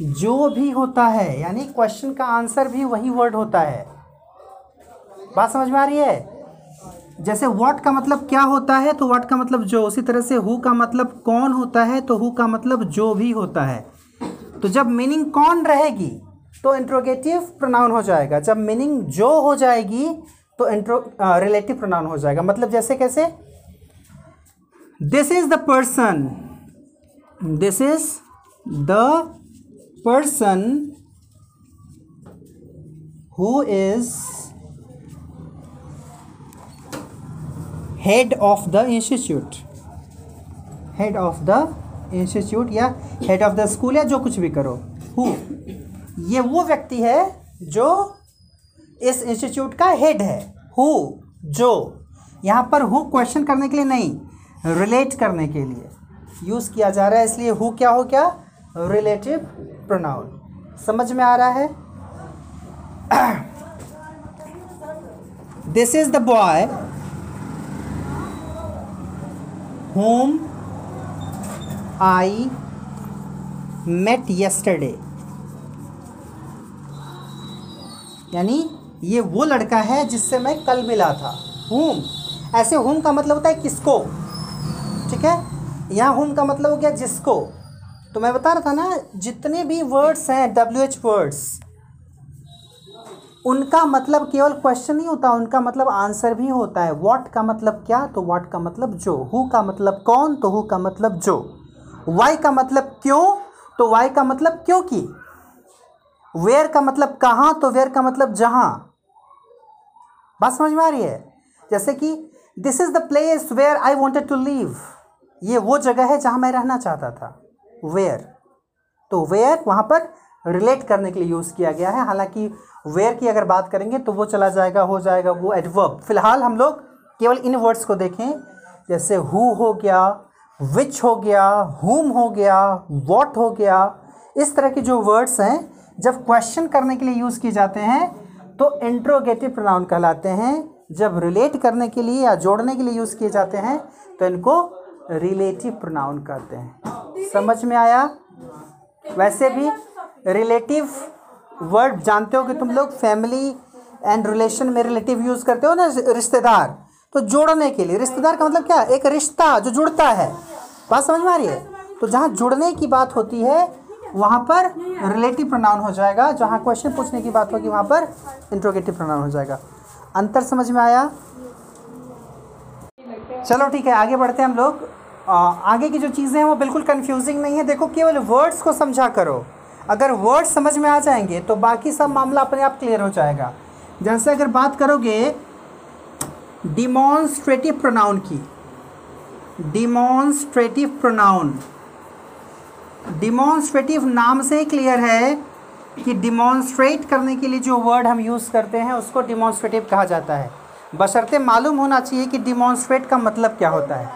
जो भी होता है, यानी क्वेश्चन का आंसर भी वही वर्ड होता है। बात समझ में आ रही है? जैसे व्हाट का मतलब क्या होता है तो व्हाट का मतलब जो, उसी तरह से हु का मतलब कौन होता है तो हु का मतलब जो भी होता है। तो जब मीनिंग कौन रहेगी तो इंट्रोगेटिव प्रोनाउन हो जाएगा। जब मीनिंग जो हो जाएगी तो इंट्रो रिलेटिव प्रोनाउन हो जाएगा। मतलब जैसे कैसे? This is the person this is the person who is head of the institute head of the institute या हेड ऑफ़ द स्कूल या जो कुछ भी करो। हु ये वो व्यक्ति है जो इस इंस्टीट्यूट का हेड है। हु जो। यहाँ पर हु क्वेश्चन करने के लिए नहीं रिलेट करने के लिए। यूज़ किया जा रहा है, इसलिए हु क्या हो क्या रिलेटिव प्रोनाउन समझ में आ रहा है? This is the boy whom I met yesterday यानी ये वो लड़का है जिससे मैं कल मिला था whom ऐसे whom का मतलब होता है किसको ठीक है यहाँ whom का मतलब हो गया जिसको तो मैं बता रहा था ना जितने भी वर्ड्स हैं डब्ल्यू एच वर्ड्स उनका मतलब केवल क्वेश्चन नहीं होता उनका मतलब आंसर भी होता है व्हाट का मतलब क्या तो व्हाट का मतलब जो हु का मतलब कौन तो हु का मतलब जो वाई का मतलब क्यों तो वाई का मतलब क्योंकि वेयर का मतलब कहाँ तो वेयर का मतलब जहाँ बात समझ में आ रही है? जैसे कि this is the place where I wanted to leave ये वो जगह है जहाँ मैं रहना चाहता था. वेयर तो वेयर वहाँ पर रिलेट करने के लिए यूज़ किया गया है. हालाँकि वेयर की अगर बात करेंगे तो वो चला जाएगा, हो जाएगा वो एडवर्ब फ़िलहाल हम लोग केवल इन वर्ड्स को देखें. जैसे हु हो गया विच हो गया हुम हो गया वॉट हो गया. इस तरह के जो वर्ड्स हैं, जब क्वेश्चन करने के लिए यूज़ किए जाते हैं तो इंट्रोगेटिव प्रोनाउन कहलाते हैं। जब रिलेट करने के लिए या जोड़ने के लिए यूज़ किए जाते हैं तो इनको रिलेटिव प्रोनाउन कहते हैं। समझ में आया? वैसे भी रिलेटिव वर्ड जानते हो कि तुम लोग फैमिली एंड रिलेशन में रिलेटिव यूज़ करते हो ना, रिश्तेदार? तो जोड़ने के लिए, रिश्तेदार का मतलब क्या एक रिश्ता जो जुड़ता है। बात समझ में आ रही है? तो जहाँ जुड़ने की बात होती है वहाँ पर रिलेटिव प्रोनाउन हो जाएगा जहाँ क्वेश्चन पूछने की बात होगी वहाँ पर इंट्रोगेटिव प्रोनाउन हो जाएगा। अंतर समझ में आया? चलो ठीक है आगे बढ़ते हैं हम लोग। आगे की जो चीज़ें हैं वो बिल्कुल कंफ्यूजिंग नहीं है। देखो केवल वर्ड्स को समझा करो। अगर वर्ड्स समझ में आ जाएँगे तो बाकी सब मामला अपने आप क्लियर हो जाएगा। जैसे अगर बात करोगे डिमॉन्स्ट्रेटिव प्रोनाउन की डिमॉन्स्ट्रेटिव प्रोनाउन डिमॉन्स्ट्रेटिव नाम से ही क्लियर है कि डिमॉन्स्ट्रेट करने के लिए जो वर्ड हम यूज़ करते हैं, उसको डिमॉन्स्ट्रेटिव कहा जाता है। बशर्ते मालूम होना चाहिए कि डिमॉन्स्ट्रेट का मतलब क्या होता है।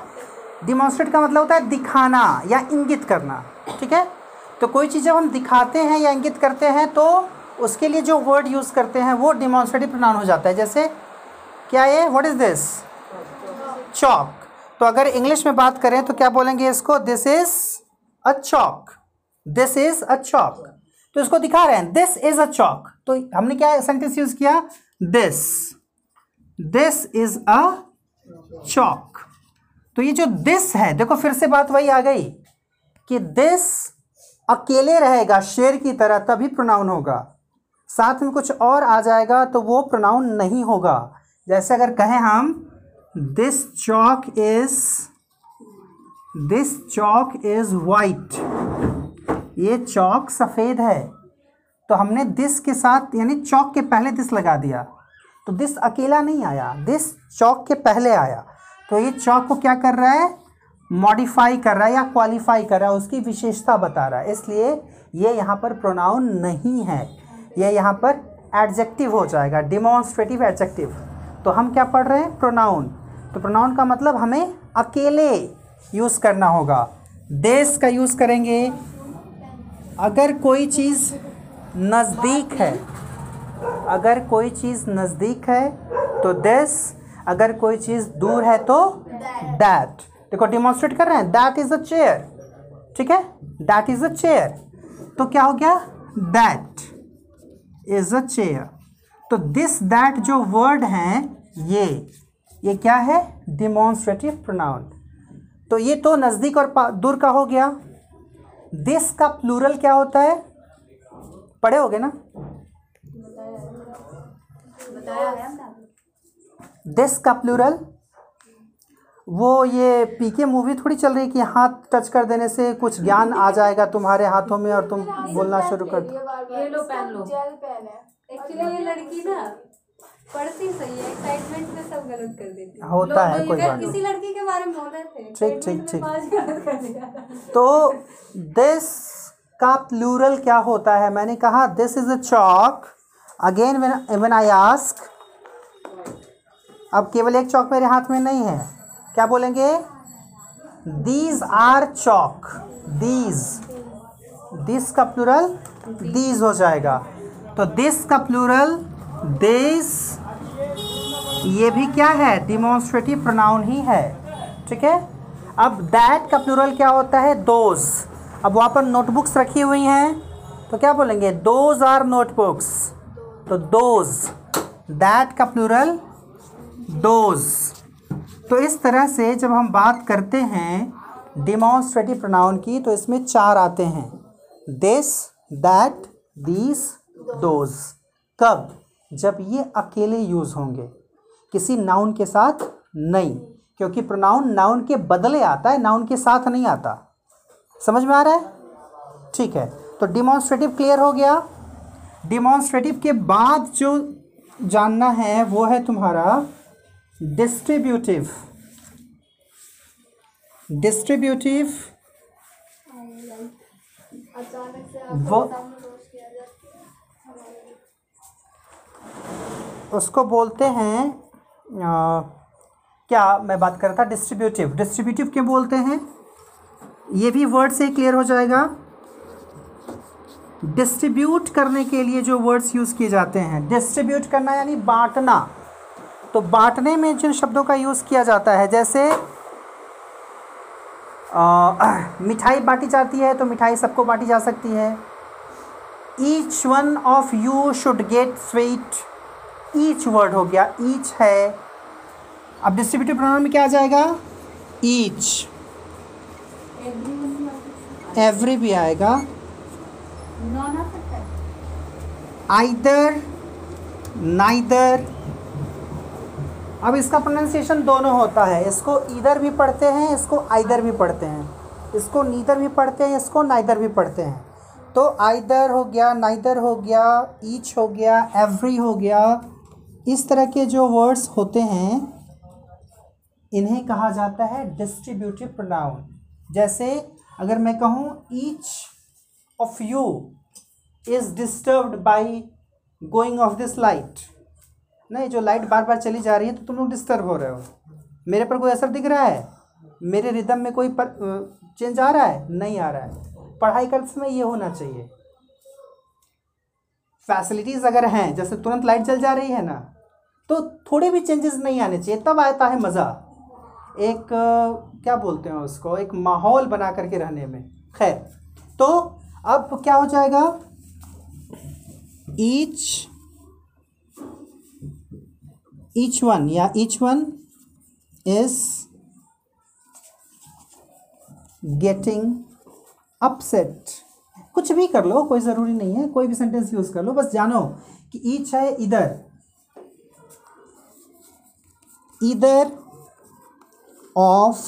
डिमॉन्स्ट्रेट का मतलब होता है दिखाना या इंगित करना, ठीक है? तो कोई चीज़ जब हम दिखाते हैं या इंगित करते हैं तो उसके लिए जो वर्ड यूज़ करते हैं, वो डिमॉन्स्ट्रेटिव प्रोनाउन हो जाता है। जैसे, क्या ये? व्हाट इज़ दिस चौक तो अगर इंग्लिश में बात करें तो क्या बोलेंगे इसको? This is a chalk this is a chalk तो इसको दिखा रहे हैं। दिस इज़ अ चौक तो हमने क्या सेंटेंस यूज़ किया? This this is a chalk तो ये जो दिस है, देखो फिर से बात वही आ गई कि दिस अकेले रहेगा, शेर की तरह, तभी प्रोनाउन होगा। साथ में कुछ और आ जाएगा तो वो प्रोनाउन नहीं होगा। जैसे अगर कहें हम this chalk is this chalk is white ये चौक सफ़ेद है। तो हमने दिस के साथ, यानी चौक के पहले दिस लगा दिया। तो दिस अकेला नहीं आया। दिस चौक के पहले आया। तो ये चौक को क्या कर रहा है? मॉडिफाई कर रहा है या क्वालिफाई कर रहा है, उसकी विशेषता बता रहा है। इसलिए ये यहाँ पर प्रोनाउन नहीं है। ये यहाँ पर एडजेक्टिव हो जाएगा। डिमॉन्स्ट्रेटिव एडजेक्टिव तो हम क्या पढ़ रहे हैं? प्रोनाउन तो प्रोनाउन का मतलब हमें अकेले। यूज़ करना होगा। देश का यूज़ करेंगे। अगर कोई चीज़ नज़दीक है, अगर कोई चीज़ नज़दीक है तो दिस अगर कोई चीज़ दूर है तो दैट देखो डिमॉन्स्ट्रेट कर रहे हैं। दैट इज़ अ चेयर ठीक है? दैट इज़ अ चेयर तो क्या हो गया? दैट इज़ अ चेयर तो दिस दैट जो वर्ड हैं, ये ये क्या है? डिमॉन्स्ट्रेटिव प्रोनाउन तो ये तो नज़दीक और दूर का हो गया। दिस का प्लूरल क्या होता है? पढ़े होगे ना? दिस का प्लूरल वो ये पीके मूवी थोड़ी चल रही है कि हाथ टच कर देने से कुछ ज्ञान आ जाएगा तुम्हारे हाथों में और तुम बोलना शुरू कर दो। ये लो पेन लो। जेल पेन है। एक्चुअली ये लड़की ना पढ़ती सही है एक्साइटमेंट में सब गलत कर देती है। होता है कोई बात किसी लड़की के बारे में बोल रहे थे ठीक, ठीक, ठीक। तो दिस का प्लूरल क्या होता है? मैंने कहा this is a chalk again when I ask अब केवल एक चौक मेरे हाथ में नहीं है। क्या बोलेंगे? These are chalk these this का प्लूरल दीज हो जाएगा। तो दिस का प्लूरल दिस ये भी क्या है? डिमॉन्स्ट्रेटिव प्रोनाउन ही है। ठीक है? अब दैट का प्लूरल क्या होता है? दोज अब वहाँ पर नोटबुक्स रखी हुई हैं। तो क्या बोलेंगे? दोज आर नोटबुक्स तो दोज दैट का प्लूरल दोज तो इस तरह से जब हम बात करते हैं डिमॉन्स्ट्रेटिव प्रोनाउन की तो इसमें चार आते हैं। दिस दैट दीज दोज कब? जब ये अकेले यूज़ होंगे किसी नाउन के साथ नहीं क्योंकि प्रोनाउन नाउन के बदले आता है नाउन के साथ नहीं आता। समझ में आ रहा है? ठीक है तो डिमॉन्स्ट्रेटिव क्लियर हो गया। डिमॉन्स्ट्रेटिव के बाद जो जानना है वो है तुम्हारा डिस्ट्रीब्यूटिव डिस्ट्रीब्यूटिव वो- आपको सामने रोज किया जाता है हमारे लिए। उसको बोलते हैं आ, क्या मैं बात कर रहा था? डिस्ट्रीब्यूटिव डिस्ट्रीब्यूटिव क्यों बोलते हैं? ये भी वर्ड से क्लियर हो जाएगा। डिस्ट्रीब्यूट करने के लिए जो वर्ड्स यूज़ किए जाते हैं डिस्ट्रीब्यूट करना यानी बांटना। तो बांटने में जिन शब्दों का यूज़ किया जाता है जैसे <clears throat> मिठाई बांटी जाती है तो मिठाई सबको बांटी जा सकती है। Each one of you should get sweet each word हो गया, ईच है। अब डिस्ट्रीब्यूटिव प्रोनाउन में क्या आ जाएगा? ईच। एवरी भी आएगा। आइदर नाइदर अब इसका प्रोनाउंसिएशन दोनों होता है। इसको इधर भी पढ़ते हैं, इसको आइदर भी पढ़ते हैं। इसको नीदर भी पढ़ते हैं, इसको नाइदर भी पढ़ते हैं। तो आइदर हो गया नाइदर हो गया ईच हो गया एवरी हो गया। इस तरह के जो वर्ड्स होते हैं, इन्हें कहा जाता है डिस्ट्रीब्यूटिव प्रोनाउन जैसे, अगर मैं कहूँ each of you is disturbed by going off this light नहीं, जो लाइट बार बार चली जा रही है तो तुम लोग डिस्टर्ब हो रहे हो। मेरे पर कोई असर दिख रहा है? मेरे रिदम में कोई पर चेंज आ रहा है? नहीं आ रहा है। पढ़ाई करते समय ये होना चाहिए। फैसिलिटीज़ अगर हैं, जैसे तुरंत लाइट जल जा रही है ना तो थोड़े भी चेंजेस नहीं आने चाहिए, तब आता है मज़ा। एक, क्या बोलते हैं उसको, एक माहौल बना करके रहने में। खैर तो अब क्या हो जाएगा? ईच ईच वन या each one is getting upset कुछ भी कर लो, कोई ज़रूरी नहीं है, कोई भी सेंटेंस यूज़ कर लो, बस जानो कि ईच है इधर। इधर ऑफ़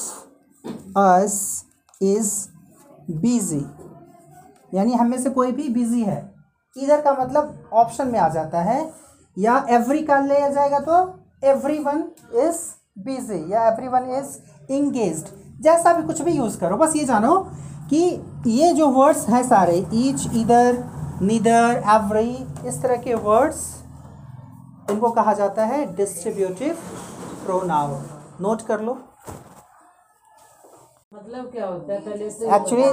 अस इज़ बिज़ी यानी हम से कोई भी बिज़ी है। इधर का मतलब ऑप्शन में आ जाता है, या एवरी का ले जाएगा तो एवरी वन इज़ बिज़ी या एवरी वन इज़ इंगेज जैसा भी कुछ भी यूज़ करो, बस ये जानो कि ये जो वर्ड्स हैं सारे ईच इधर नीदर एवरी इस तरह के वर्ड्स इनको कहा जाता है डिस्ट्रीब्यूटिव प्रोनाउन नोट कर लो. मतलब क्या होता है? पहले से एक्चुअली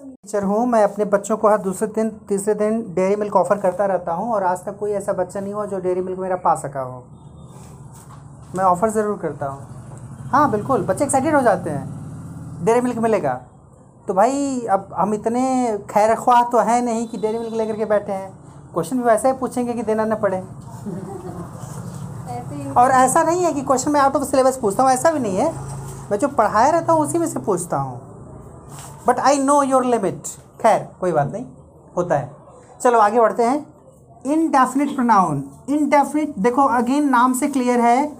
टीचर हूँ। मैं अपने बच्चों को हर दूसरे दिन तीसरे दिन डेयरी मिल्क ऑफ़र करता रहता हूँ और आज तक कोई ऐसा बच्चा नहीं हुआ जो डेयरी मिल्क मेरा पा सका हो। मैं ऑफ़र ज़रूर करता हूँ। हाँ बिल्कुल बच्चे एक्साइटेड हो जाते हैं। डेयरी मिल्क मिलेगा। तो भाई अब हम इतने खैर ख्वाह तो हैं नहीं कि डेयरी मिल्क लेकर के बैठे हैं। क्वेश्चन भी वैसे ही पूछेंगे कि देना न पड़े। और ऐसा नहीं है कि क्वेश्चन मैं आउट ऑफ़ सिलेबस पूछता हूँ, ऐसा भी नहीं है। मैं जो पढ़ाया रहता हूँ, उसी में से पूछता हूँ। But I know your limit खैर, कोई बात नहीं, होता है। चलो, आगे बढ़ते हैं। इनडेफिनिट प्रोनाउन इनडेफिनिट देखो अगेन नाम से क्लियर है।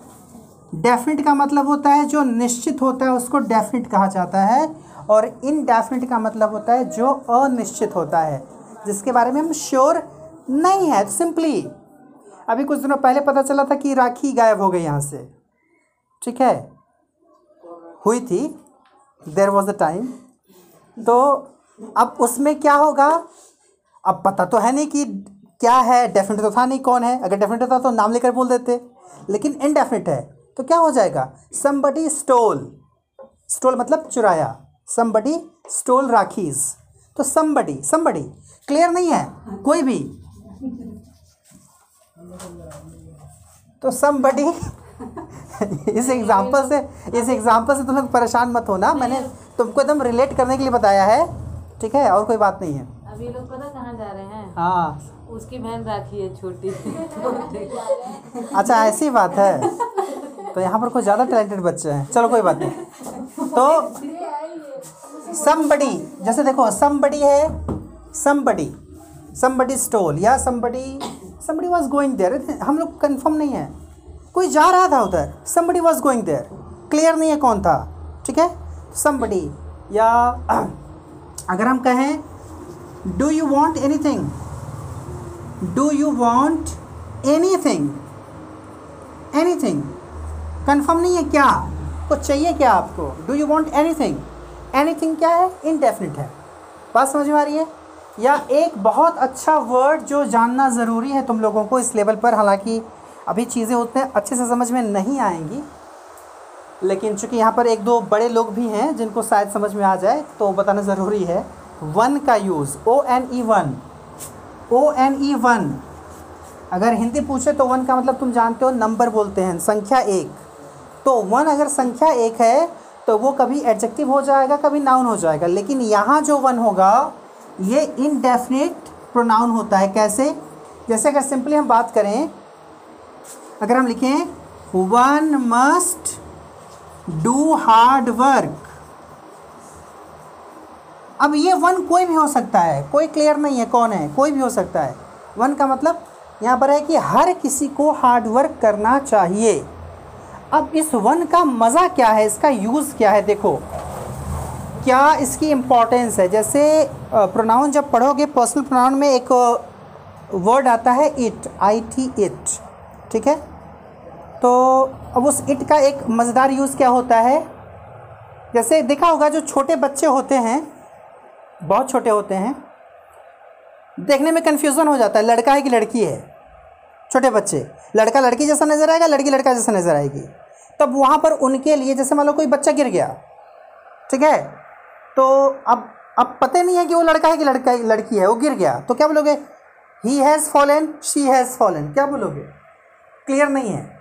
डेफिनिट का मतलब होता है जो निश्चित होता है, उसको डेफिनिट कहा जाता है। और इनडेफिनिट का मतलब होता है जो अनिश्चित होता है। जिसके बारे में हम श्योर नहीं है सिंपली अभी कुछ दिनों पहले पता चला था कि राखी गायब हो गई यहाँ से। ठीक है? हुई थी। देर वॉज़ अ टाइम तो अब उसमें क्या होगा? अब पता तो है नहीं कि क्या है। डेफिनेट तो था नहीं कौन है। अगर डेफिनेट था तो नाम लेकर बोल देते। लेकिन इनडेफिनेट है। तो क्या हो जाएगा? समबडी स्टोल स्टोल मतलब चुराया। Somebody stole rakhis. तो समबडी समबडी क्लियर नहीं है? कोई भी। तो समबडी इस एग्ज़ाम्पल से इस एग्ज़ाम्पल से तुम लोग परेशान मत होना। मैंने तुमको एकदम रिलेट करने के लिए बताया है ठीक है? और कोई बात नहीं है। अब ये लोग पता कहाँ जा रहे हैं? हाँ। उसकी बहन राखी है छोटी। अच्छा ऐसी बात है। तो यहाँ पर कुछ ज़्यादा टैलेंटेड बच्चे हैं। चलो कोई बात नहीं। तो समबडी जैसे देखो समबडी है समबडी समबडी स्टोल या somebody somebody was going there हम लोग कन्फर्म नहीं है। कोई जा रहा था उधर? Somebody was going there clear नहीं है कौन था। ठीक है? समबडी या, <clears throat> अगर हम कहें do you want anything do you want anything anything confirm नहीं है क्या? कुछ चाहिए क्या आपको? Do you want anything anything क्या है? इनडेफिनिट है। बात समझ में आ रही है? या एक बहुत अच्छा वर्ड जो जानना ज़रूरी है तुम लोगों को इस लेवल पर, हालाँकि अभी चीज़ें उतने अच्छे से समझ में नहीं आएँगी, लेकिन चूँकि यहाँ पर एक दो बड़े लोग भी हैं जिनको शायद समझ में आ जाए तो बताना ज़रूरी है। वन का use O N E one O N E one अगर हिंदी पूछे तो वन का मतलब तुम जानते हो नंबर बोलते हैं, संख्या एक। तो वन अगर संख्या एक है तो वो कभी एडजेक्टिव हो जाएगा, कभी नाउन हो जाएगा, लेकिन यहाँ जो वन होगा ये इनडेफिनेट प्रोनाउन होता है, कैसे? जैसे अगर सिंपली हम बात करें, अगर हम लिखें one must do hard work अब ये वन कोई भी हो सकता है, कोई क्लियर नहीं है कौन है, कोई भी हो सकता है। वन का मतलब यहाँ पर है कि हर किसी को हार्ड वर्क करना चाहिए। अब इस वन का मज़ा क्या है, इसका यूज़ क्या है, देखो। क्या इसकी इम्पोर्टेंस है? जैसे प्रोनाउन जब पढ़ोगे पर्सनल प्रोनाउन में एक वर्ड आता है इट आई टी इट ठीक है? तो अब उस इट का एक मज़ेदार यूज़ क्या होता है? जैसे देखा होगा, जो छोटे बच्चे होते हैं, बहुत छोटे होते हैं, देखने में कन्फ्यूज़न हो जाता है, लड़का है कि लड़की है? छोटे बच्चे, लड़का लड़की जैसा नज़र आएगा, लड़की लड़का जैसा नज़र आएगी। तब वहाँ पर उनके लिए, जैसे मान लो कोई बच्चा गिर गया, ठीक है? तो अब अब पता नहीं है कि वो लड़का है कि लड़का, लड़की है, वो गिर गया। तो क्या बोलोगे? He has fallen she has fallen क्या बोलोगे? क्लियर नहीं है।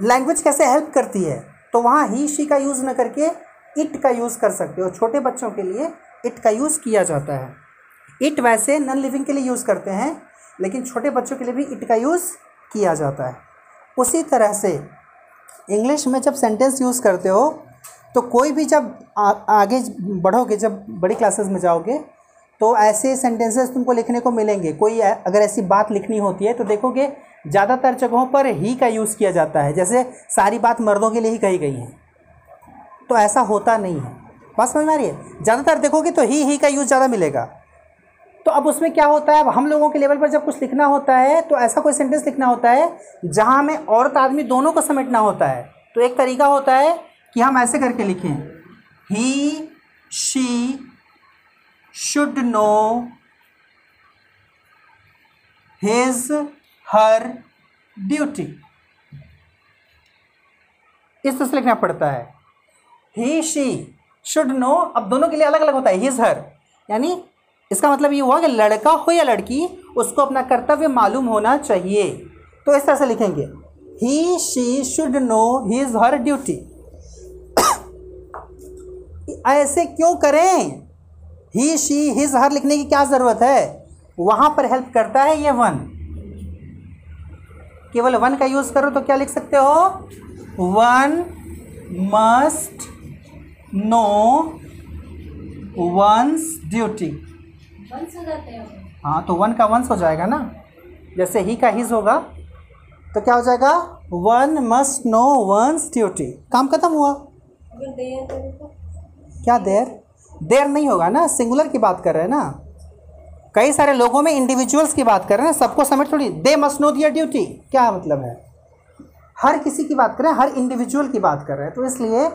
लैंग्वेज कैसे हेल्प करती है? तो वहाँ ही शी का यूज़ न करके इट का यूज़ कर सकते हो। छोटे बच्चों के लिए इट का यूज़ किया जाता है। इट वैसे नॉन लिविंग के लिए यूज़ करते हैं, लेकिन छोटे बच्चों के लिए भी इट का यूज़ किया जाता है। उसी तरह से इंग्लिश में जब सेंटेंस यूज़ करते हो तो कोई भी जब आ, आगे बढ़ोगे जब बड़ी क्लासेस में जाओगे तो ऐसे सेंटेंसेस तुमको लिखने को मिलेंगे। कोई अगर ऐसी बात लिखनी होती है तो देखोगे ज़्यादातर जगहों पर ही का यूज़ किया जाता है। जैसे सारी बात मर्दों के लिए ही कही गई है। तो ऐसा होता नहीं है। बात समझ में आ रही है? ज़्यादातर देखोगे तो ही ही का यूज़ ज़्यादा मिलेगा। तो अब उसमें क्या होता है? अब हम लोगों के लेवल पर जब कुछ लिखना होता है तो ऐसा कोई सेंटेंस लिखना होता है जहाँ हमें औरत आदमी दोनों को समेटना होता है। तो एक तरीका होता है कि हम ऐसे करके लिखें। He she should know his her duty इस तरह से लिखना पड़ता है। ही शी शुड नो अब दोनों के लिए अलग अलग होता है। हिज हर यानी इसका मतलब ये हुआ कि लड़का हो या लड़की, उसको अपना कर्तव्य मालूम होना चाहिए। तो इस तरह से लिखेंगे। He she should know his her duty ऐसे क्यों करें? ही शी हिज हर लिखने की क्या ज़रूरत है? वहाँ पर हेल्प करता है ये वन केवल वन का यूज़ करो तो क्या लिख सकते हो? One must know one's duty हो तो वन का वंस हो जाएगा ना? जैसे ही का हिज होगा तो क्या हो जाएगा? One must know one's duty काम खत्म हुआ। क्या देर? देर नहीं होगा ना? सिंगुलर की बात कर रहे हैं ना? कई सारे लोगों में इंडिविजुअल्स की बात कर रहे हैं ना? सबको समेट थोड़ी they must know their duty क्या मतलब है? हर किसी की बात कर रहे हैं, हर इंडिविजुअल की बात कर रहे हैं। तो इसलिए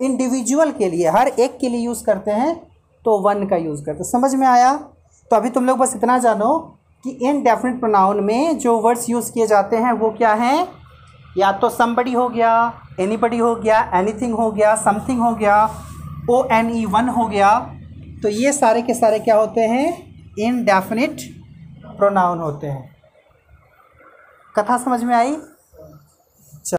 इंडिविजुअल के लिए, हर एक के लिए यूज़ करते हैं तो वन का यूज़ करते हैं। समझ में आया? तो अभी तुम लोग बस इतना जानो कि इन डेफिनेट प्रोनाउन में जो वर्ड्स यूज़ किए जाते हैं, वो क्या हैं? या तो समबडी हो गया एनीबडी हो गया एनीथिंग हो गया समथिंग हो गया ओ एन ई वन हो गया तो ये सारे के सारे क्या होते हैं? इनडेफिनिट प्रोनाउन होते हैं। कथा समझ में आई?